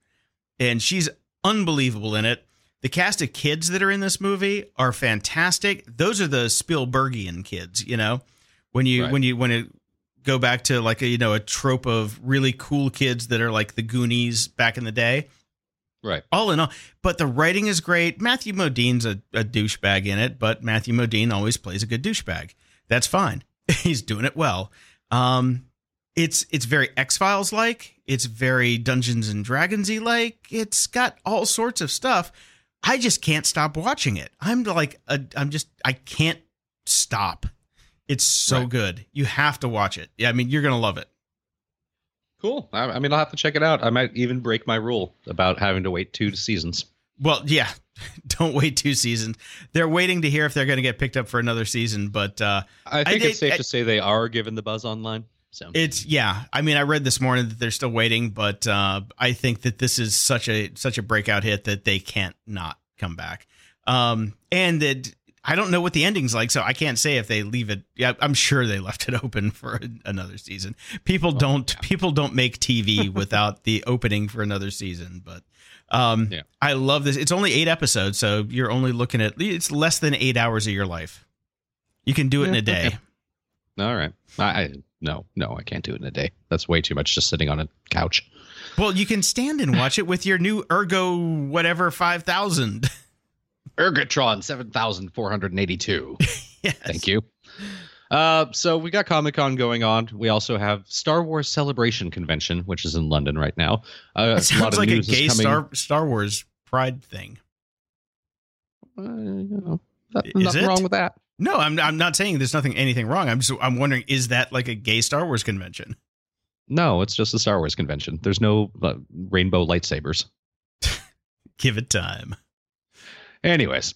and she's unbelievable in it. The cast of kids that are in this movie are fantastic. Those are the Spielbergian kids, you know. When you Right. when you when it go back to like a you know a trope of really cool kids that are like the Goonies back in the day. Right. All in all, but the writing is great. Matthew Modine's a, a douchebag in it, but Matthew Modine always plays a good douchebag. That's fine. [LAUGHS] He's doing it well. Um, it's it's very X Files like. It's very Dungeons and Dragonsy like. It's got all sorts of stuff. I just can't stop watching it. I'm like a, I'm just I can't stop. It's so Right. good. You have to watch it. Yeah, I mean you're gonna love it. Cool. I, I mean, I'll have to check it out. I might even break my rule about having to wait two seasons. Well, yeah. [LAUGHS] Don't wait two seasons. They're waiting to hear if they're going to get picked up for another season, but uh, I think did- it's safe I- to say they are given the buzz online. So it's yeah. I mean, I read this morning that they're still waiting, but uh, I think that this is such a such a breakout hit that they can't not come back. Um, and that I don't know what the ending's like, so I can't say if they leave it. Yeah, I'm sure they left it [LAUGHS] open for another season. People don't people don't make TV [LAUGHS] without the opening for another season, but. Um, Yeah. I love this. It's only eight episodes, so you're only looking at it's less than eight hours of your life. You can do it in a day. okay. all right. I, I no no I can't do it in a day. That's way too much just sitting on a couch. Well, you can stand and watch it with your new Ergo whatever 5000. [LAUGHS] Ergotron seven thousand four hundred eighty two. [LAUGHS] yes. Thank you. Uh, so we got Comic Con going on. We also have Star Wars Celebration Convention, which is in London right now. Uh, It a lot sounds of like a news is gay Star Star Wars pride thing. Uh, you know, that- Is nothing wrong with that. No, I'm I'm not saying there's nothing anything wrong. I'm just I'm wondering is that like a gay Star Wars convention? No, it's just a Star Wars convention. There's no uh, rainbow lightsabers. [LAUGHS] Give it time. Anyways,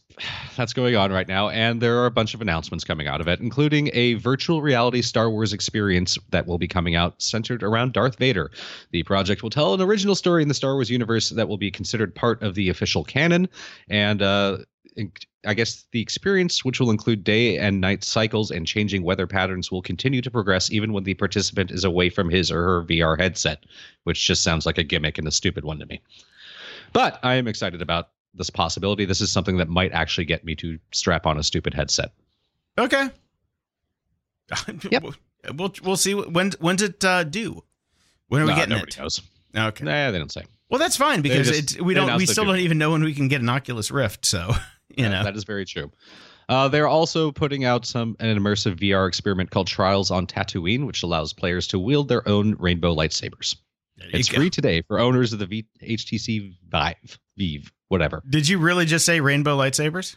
that's going on right now, and there are a bunch of announcements coming out of it, including a virtual reality Star Wars experience that will be coming out centered around Darth Vader. The project will tell an original story in the Star Wars universe that will be considered part of the official canon, and uh, I guess the experience, which will include day and night cycles and changing weather patterns, will continue to progress even when the participant is away from his or her VR headset, which just sounds like a gimmick and a stupid one to me. But I am excited about this possibility. This is something that might actually get me to strap on a stupid headset. Okay. [LAUGHS] Yep. [LAUGHS] We'll we'll see when when's it uh, due? When are we Nah, getting nobody it? knows. Okay. Nah, they don't say. Well, that's fine because just- it's we don't we still doing don't even know when we can get an Oculus Rift. So [LAUGHS] you Yeah, know. that is very true. Uh, they're also putting out some an immersive VR experiment called Trials on Tatooine, which allows players to wield their own rainbow lightsabers. It's go. free today for owners of the v- HTC Vive, Vive, whatever. Did you really just say rainbow lightsabers?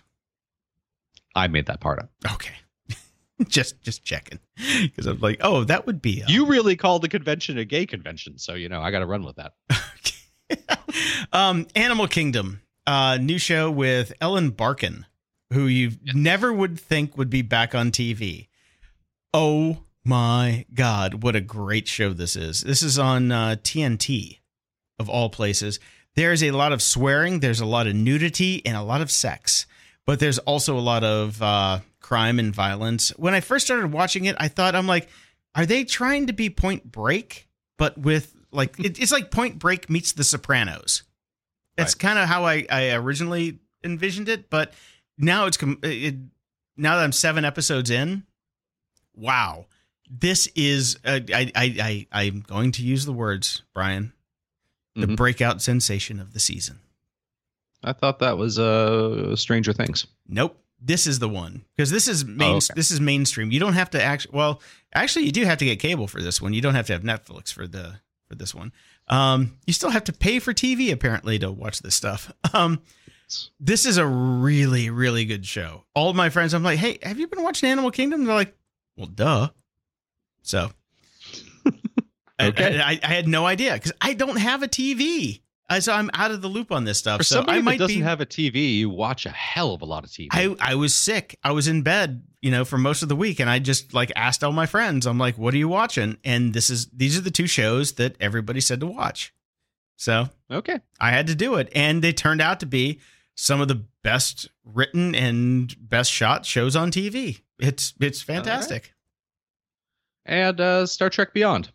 I made that part up. Okay. [LAUGHS] just just checking because I'm like, oh, that would be. You really called the convention a gay convention, so you know I got to run with that. [LAUGHS] [LAUGHS] um, Animal Kingdom, uh, new show with Ellen Barkin, who you never would think would be back on TV. Oh my God, what a great show this is! This is on uh, TNT, of all places. There's a lot of swearing, there's a lot of nudity, and a lot of sex, but there's also a lot of uh, crime and violence. When I first started watching it, I thought, I'm like, are they trying to be Point Break, but with like it, it's like Point Break meets The Sopranos. Right. kind of how I, I originally envisioned it, but now it's it, now that I'm seven episodes in. Wow, this is uh, I I I I'm going to use the words Brian, the Mhm. breakout sensation of the season. I thought that was uh, Stranger Things. Nope. This is the one because this is main. Oh, okay. This is mainstream. You don't have to actually. Well, actually, you do have to get cable for this one. You don't have to have Netflix for the for this one. Um, you still have to pay for TV apparently to watch this stuff. [LAUGHS] Um, this is a really really good show. All my friends, I'm like, hey, have you been watching Animal Kingdom? They're like, well, duh. So, [LAUGHS] I- Okay. I, I, had no idea because I don't have a TV. So I'm out of the loop on this stuff. For so somebody I might doesn't be. have a TV, you watch a hell of a lot of TV. I I was sick. I was in bed, you know, for most of the week, and I just like asked all my friends. I'm like, "What are you watching?" And this is these are the two shows that everybody said to watch. So okay. I had to do it, and they turned out to be some of the best written and best shot shows on TV. It's it's fantastic. And uh, Star Trek Beyond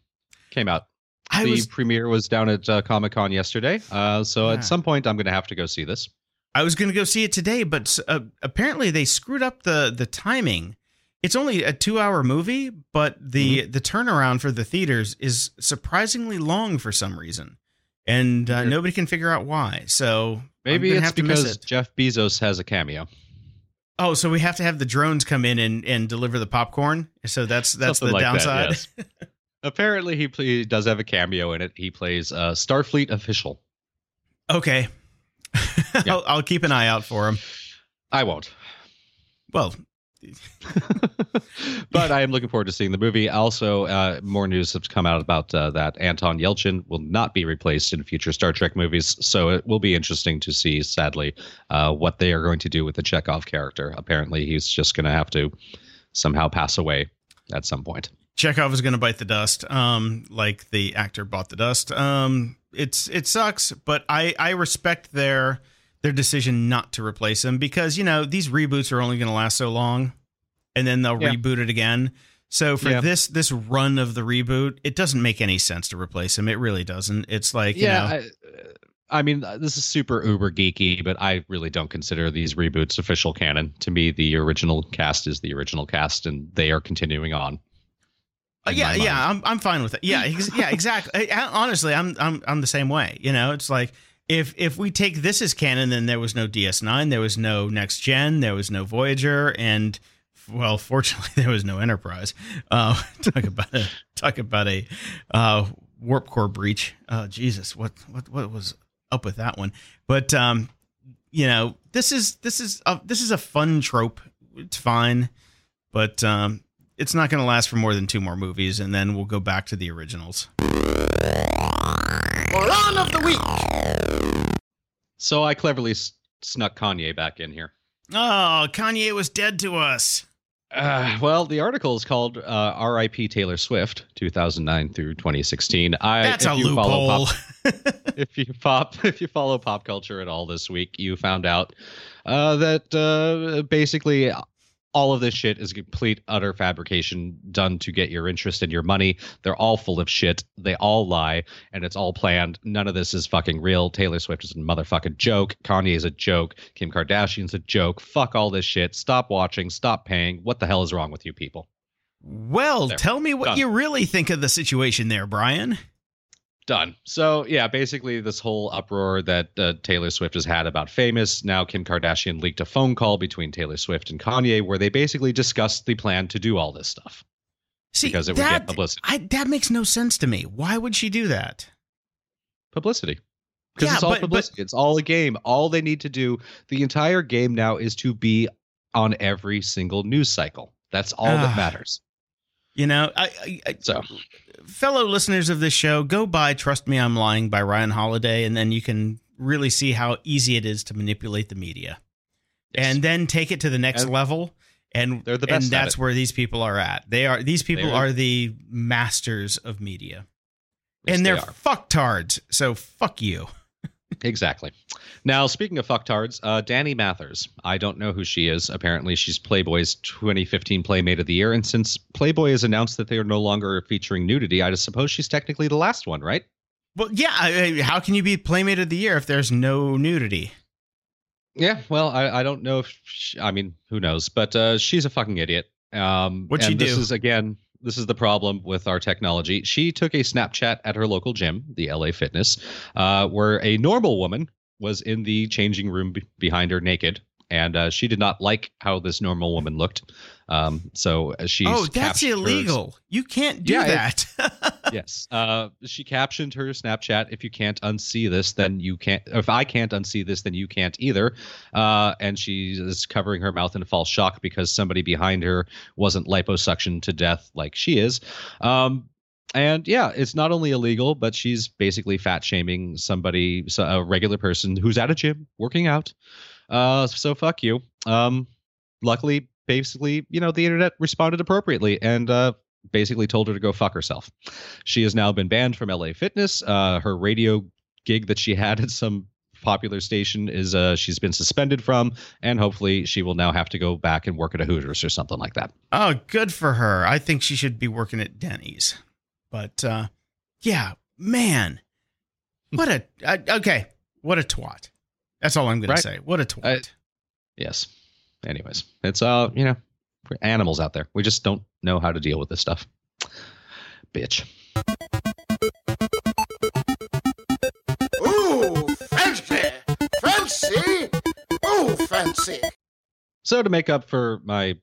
came out. I the was premiere was down at uh, Comic Con yesterday. Uh, so Yeah. at some point, I'm going to have to go see this. I was going to go see it today, but uh, apparently they screwed up the the timing. It's only a two hour movie, but the Mm-hmm. the turnaround for the theaters is surprisingly long for some reason, and uh, nobody can figure out why. So Maybe it's because it. Jeff Bezos has a cameo. Oh, so we have to have the drones come in and, and deliver the popcorn. So that's that's Something the like that, downside. yes. [LAUGHS] Apparently, he, play, does have a cameo in it. He plays uh, Starfleet official. okay, [LAUGHS] I'll, I'll keep an eye out for him. I won't. Well, [LAUGHS] but I am looking forward to seeing the movie. Also, uh, more news has come out about uh, that Anton Yelchin will not be replaced in future Star Trek movies. So it will be interesting to see, sadly, uh, what they are going to do with the Chekhov character. Apparently, he's just going to have to somehow pass away at some point. Chekhov is going to bite the dust, um, like the actor bought the dust. Um, it's it sucks, but I I respect their their decision not to replace him because you know these reboots are only going to last so long, and then they'll Yeah. reboot it again. So for Yeah. this this run of the reboot, it doesn't make any sense to replace him. It really doesn't. It's like you know, I, I mean, uh, this is super uber geeky, but I really don't consider these reboots official canon. To me, the original cast is the original cast, and they are continuing on. Uh, yeah, yeah. I'm I'm fine with it. Yeah, ex- yeah, exactly. I- honestly, I'm I'm I'm the same way. You know, it's like if if we take this as canon, then there was no DS9, there was no Next Gen, there was no Voyager, and well, fortunately, [LAUGHS] there was no Enterprise. Uh, [LAUGHS] talk about a talk about a uh, warp core breach. Oh Jesus, what what what was up with that one? But um, you know, this is this is a, this is a fun trope. It's fine, but um, it's not going to last for more than two more movies, and then we'll go back to the originals. Moron of the week. So I cleverly s- snuck Kanye back in here. Oh, Kanye was dead to us. Uh, well, the article is called uh, "R.I.P. Taylor Swift, 2009 through 2016." I, That's if a you follow loophole. Pop, [LAUGHS] if you pop, [LAUGHS] if you follow pop culture at all this week, you found out uh, that uh, basically all of this shit is complete utter fabrication done to get your interest and your money. They're all full of shit. They all lie, and it's all planned. None of this is fucking real. Taylor Swift is a motherfucking joke. Kanye is a joke. Kim Kardashian's a joke. Fuck all this shit. Stop watching. Stop paying. What the hell is wrong with you people? well, There. tell me what Done. you really think of the situation there, Brian. Done. So yeah, basically this whole uproar that uh, Taylor Swift has had about famous. Now Kim Kardashian leaked a phone call between Taylor Swift and Kanye where they basically discussed the plan to do all this stuff See, because it would that, get publicity. I, that makes no sense to me. Why would she do that? Publicity. Because Yeah, it's all but- but- publicity. it's all a game. All they need to do, the entire game now is to be on every single news cycle. That's all Ah. that matters. You know, I, I, I So fellow listeners of this show, go buy "Trust Me, I'm Lying" by Ryan Holiday, and then you can really see how easy it is to manipulate the media, yes. and then take it to the next And level. And they're the best and that's where these people are at. They are these people They're- are the masters of media, Yes, and they they're are. fucktards. So fuck you. Exactly. Now, speaking of fucktards, uh, Dani Mathers. I don't know who she is. Apparently, she's Playboy's 2015 Playmate of the Year. And since Playboy has announced that they are no longer featuring nudity, I just suppose she's technically the last one, right? Well, yeah. I- How can you be Playmate of the Year if there's no nudity? Yeah. Well, I, I don't know if she, I mean, who knows? But uh, she's a fucking idiot. Um, What'd she and This is again. This is the problem with our technology. She took a Snapchat at her local gym, the LA Fitness, uh, where a normal woman was in the changing room be- behind her naked, and uh, she did not like how this normal woman looked. Um, so she. oh, that's illegal. You can't do Yeah, it- that. [LAUGHS] yes. Uh, she captioned her Snapchat. If you can't unsee this, then you can't. If I can't unsee this, then you can't either. Uh, and she is covering her mouth in false shock because somebody behind her wasn't liposuction to death like she is. Um, and yeah, it's not only illegal, but she's basically fat shaming somebody, so- a regular person who's at a gym working out. Uh, so fuck you. Um, luckily, basically, you know, the internet responded appropriately and uh, basically told her to go fuck herself. She has now been banned from LA Fitness. Uh, her radio gig that she had at some popular station is uh she's been suspended from and hopefully she will now have to go back and work at a hooters or something like that Oh, good for her. I think she should be working at Denny's. But uh yeah, man. What a okay, what a twat. That's all I'm going Right. to say. What a twat. I- yes anyways it's uh you know we're animals out there we just don't know how to deal with this stuff bitch Ooh, fancy! Fancy! Ooh, fancy! so to make up for my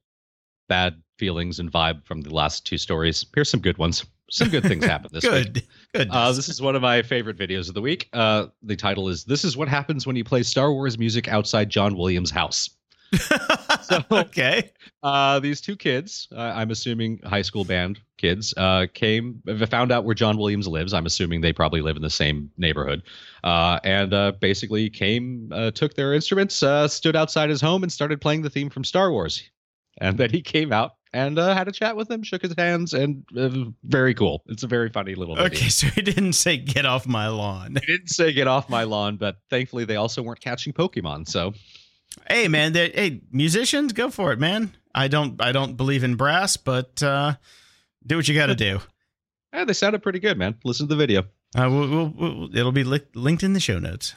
bad feelings and vibe from the last two stories here's some good ones some good things happened this [LAUGHS] week good. Good. Uh, this is one of my favorite videos of the week. Uh, the title is "This is what happens when you play Star Wars music outside John Williams' house." [LAUGHS] so- [LAUGHS] okay. Uh, these two kids, uh, I'm assuming high school band kids, uh, came found out where John Williams lives. I'm assuming they probably live in the same neighborhood, uh, and uh, basically came, uh, took their instruments, uh, stood outside his home, and started playing the theme from Star Wars. And then he came out and uh, had a chat with them, shook his hands, and uh, very cool. It's a very funny little video. Okay, [LAUGHS] so he didn't say get off my lawn. He didn't say get off my lawn, but thankfully they also weren't catching Pokemon. So Hey man, they- hey musicians, go for it, man. I don't I don't believe in brass, but uh do what you got to do. [LAUGHS] eh, they sounded pretty good, man. Listen to the video. Uh, we'll, we'll, we'll, it'll be li- linked in the show notes.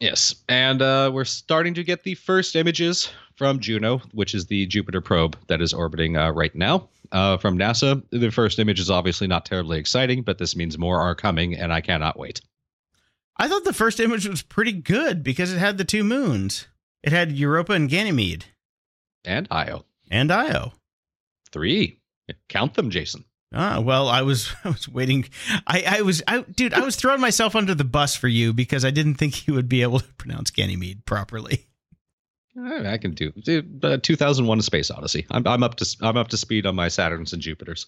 Yes, and uh, we're starting to get the first images from Juno, which is the Jupiter probe that is orbiting uh, right now uh, from NASA. The first image is obviously not terribly exciting, but this means more are coming, and I cannot wait. I thought the first image was pretty good because it had the two moons. It had Europa and Ganymede And Io and Io. three, count them, Jason. Ah, well, I was [LAUGHS] I was waiting. I I was I dude, I was throwing myself under the bus for you because I didn't think you would be able to pronounce Ganymede properly. I can do do, uh, 2001: A Space Odyssey. I'm I'm up to I'm up to speed on my Saturns and Jupiters.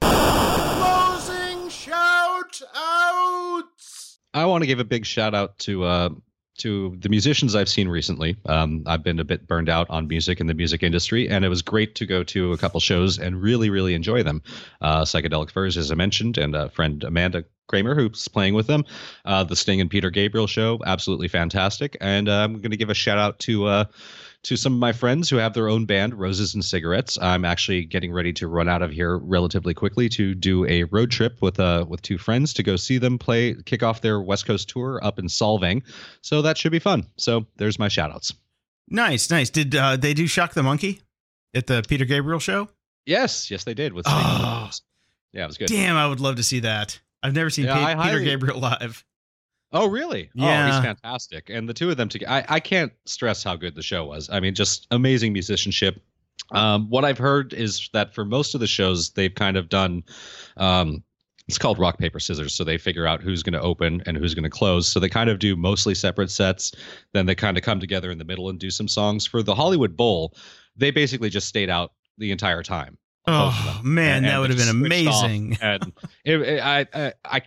Closing shout outs! I want to give a big shout out to uh, to the musicians I've seen recently. Um, I've been a bit burned out on music and the music industry, and it was great to go to a couple shows and really, really enjoy them. Uh, Psychedelic Furs, as I mentioned, and a friend Amanda Kramer, who's playing with them. Uh, the Sting and Peter Gabriel show, absolutely fantastic. And uh, I'm going to give a shout out to. To some of my friends who have their own band, Roses and Cigarettes. I'm actually getting ready to run out of here relatively quickly to do a road trip with uh with two friends to go see them play kick off their West Coast tour up in Solvang. So that should be fun. So there's my shout outs. Nice, nice. Did uh, they do Shock the Monkey at the Peter Gabriel show? Yes, yes they did with Oh. Yeah, it was good. Damn, I would love to see that. I've never seen Yeah, Pe- Peter Gabriel live. Oh, really? Oh, Yeah. he's fantastic. And the two of them together, I, I can't stress how good the show was. I mean, just amazing musicianship. Um, what I've heard is that for most of the shows, they've kind of done, um, it's called rock, paper, scissors. So they figure out who's going to open and who's going to close. So they kind of do mostly separate sets. Then they kind of come together in the middle and do some songs. For the Hollywood Bowl, they basically just stayed out the entire time. Oh man, And- that and would have been amazing. and it, it- I, I, I,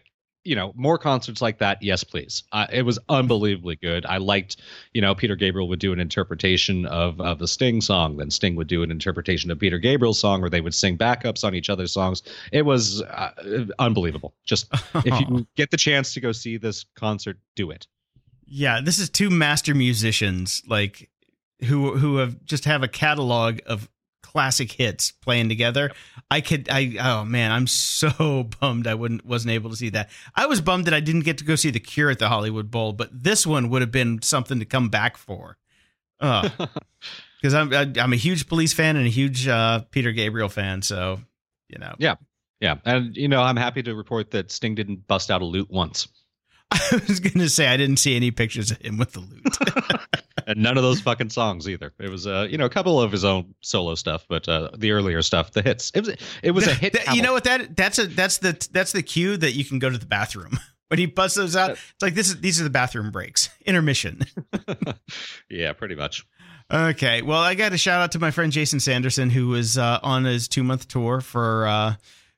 you know, more concerts like that, yes, please. Uh, it was unbelievably good. I liked, you know, Peter Gabriel would do an interpretation of of the Sting song, then Sting would do an interpretation of Peter Gabriel's song, or they would sing backups on each other's songs. It was uh, unbelievable. Just if you [LAUGHS] get the chance to go see this concert, do it. Yeah, this is two master musicians like who who have just have a catalog of classic hits playing together. I could I oh man, I'm so [LAUGHS] bummed I wouldn't wasn't able to see that. I was bummed that I didn't get to go see The Cure at the Hollywood Bowl, but this one would have been something to come back for. Uh [LAUGHS] cuz I'm I, I'm a huge Police fan and a huge uh Peter Gabriel fan, so you know. Yeah, yeah, and you know, I'm happy to report that Sting didn't bust out a lute once, [LAUGHS] I was going to say I didn't see any pictures of him with the lute. [LAUGHS] and none of those fucking songs either. It was, uh, you know, a couple of his own solo stuff, but uh, the earlier stuff, the hits. It was, it was a hit. That- you know what that that's a that's the that's the cue that you can go to the bathroom [LAUGHS] when he busts those out. It's like this is these are the bathroom breaks, [LAUGHS] intermission. yeah, pretty much. Okay, well, I got a shout out to my friend Jason Sanderson who was uh, on his two month tour for uh,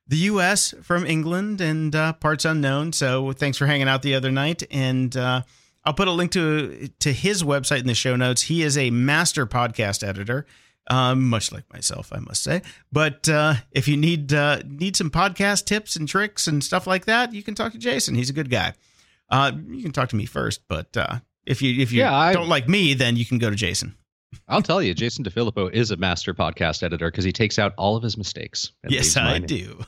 the U.S. from England and uh, parts unknown. So thanks for hanging out the other night. And uh, I'll put a link to to his website in the show notes. He is a master podcast editor. Um, much like myself, I must say. But uh, if you need uh, need some podcast tips and tricks and stuff like that, you can talk to Jason. He's a good guy. Uh, you can talk to me first, but uh, if you if you Yeah, I- don't like me, then you can go to Jason. I'll tell you, Jason DeFilippo is a master podcast editor because he takes out all of his mistakes. yes, I do.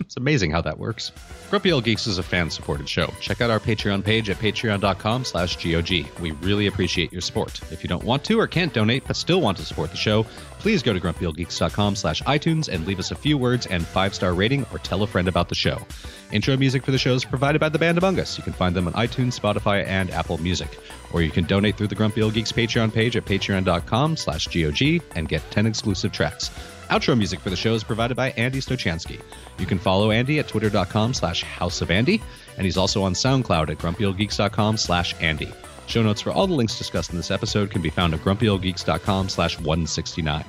It's amazing how that works. Grumpy Old Geeks is a fan-supported show. Check out our Patreon page at patreon.com slash GOG. We really appreciate your support. If you don't want to or can't donate but still want to support the show, please go to grumpyoldgeeks.com slash iTunes and leave us a few words and five-star rating or tell a friend about the show. Intro music for the show is provided by the band Among Us. You can find them on iTunes, Spotify, and Apple Music. Or you can donate through the Grumpy Old Geeks Patreon page at patreon.com slash GOG and get 10 exclusive tracks. Outro music for the show is provided by Andy Stochansky. You can follow Andy at twitter.com slash house of Andy, and he's also on SoundCloud at grumpyoldgeeks.com slash Andy. Show notes for all the links discussed in this episode can be found at grumpyoldgeeks.com slash 169.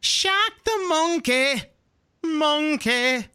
Shock the monkey, monkey.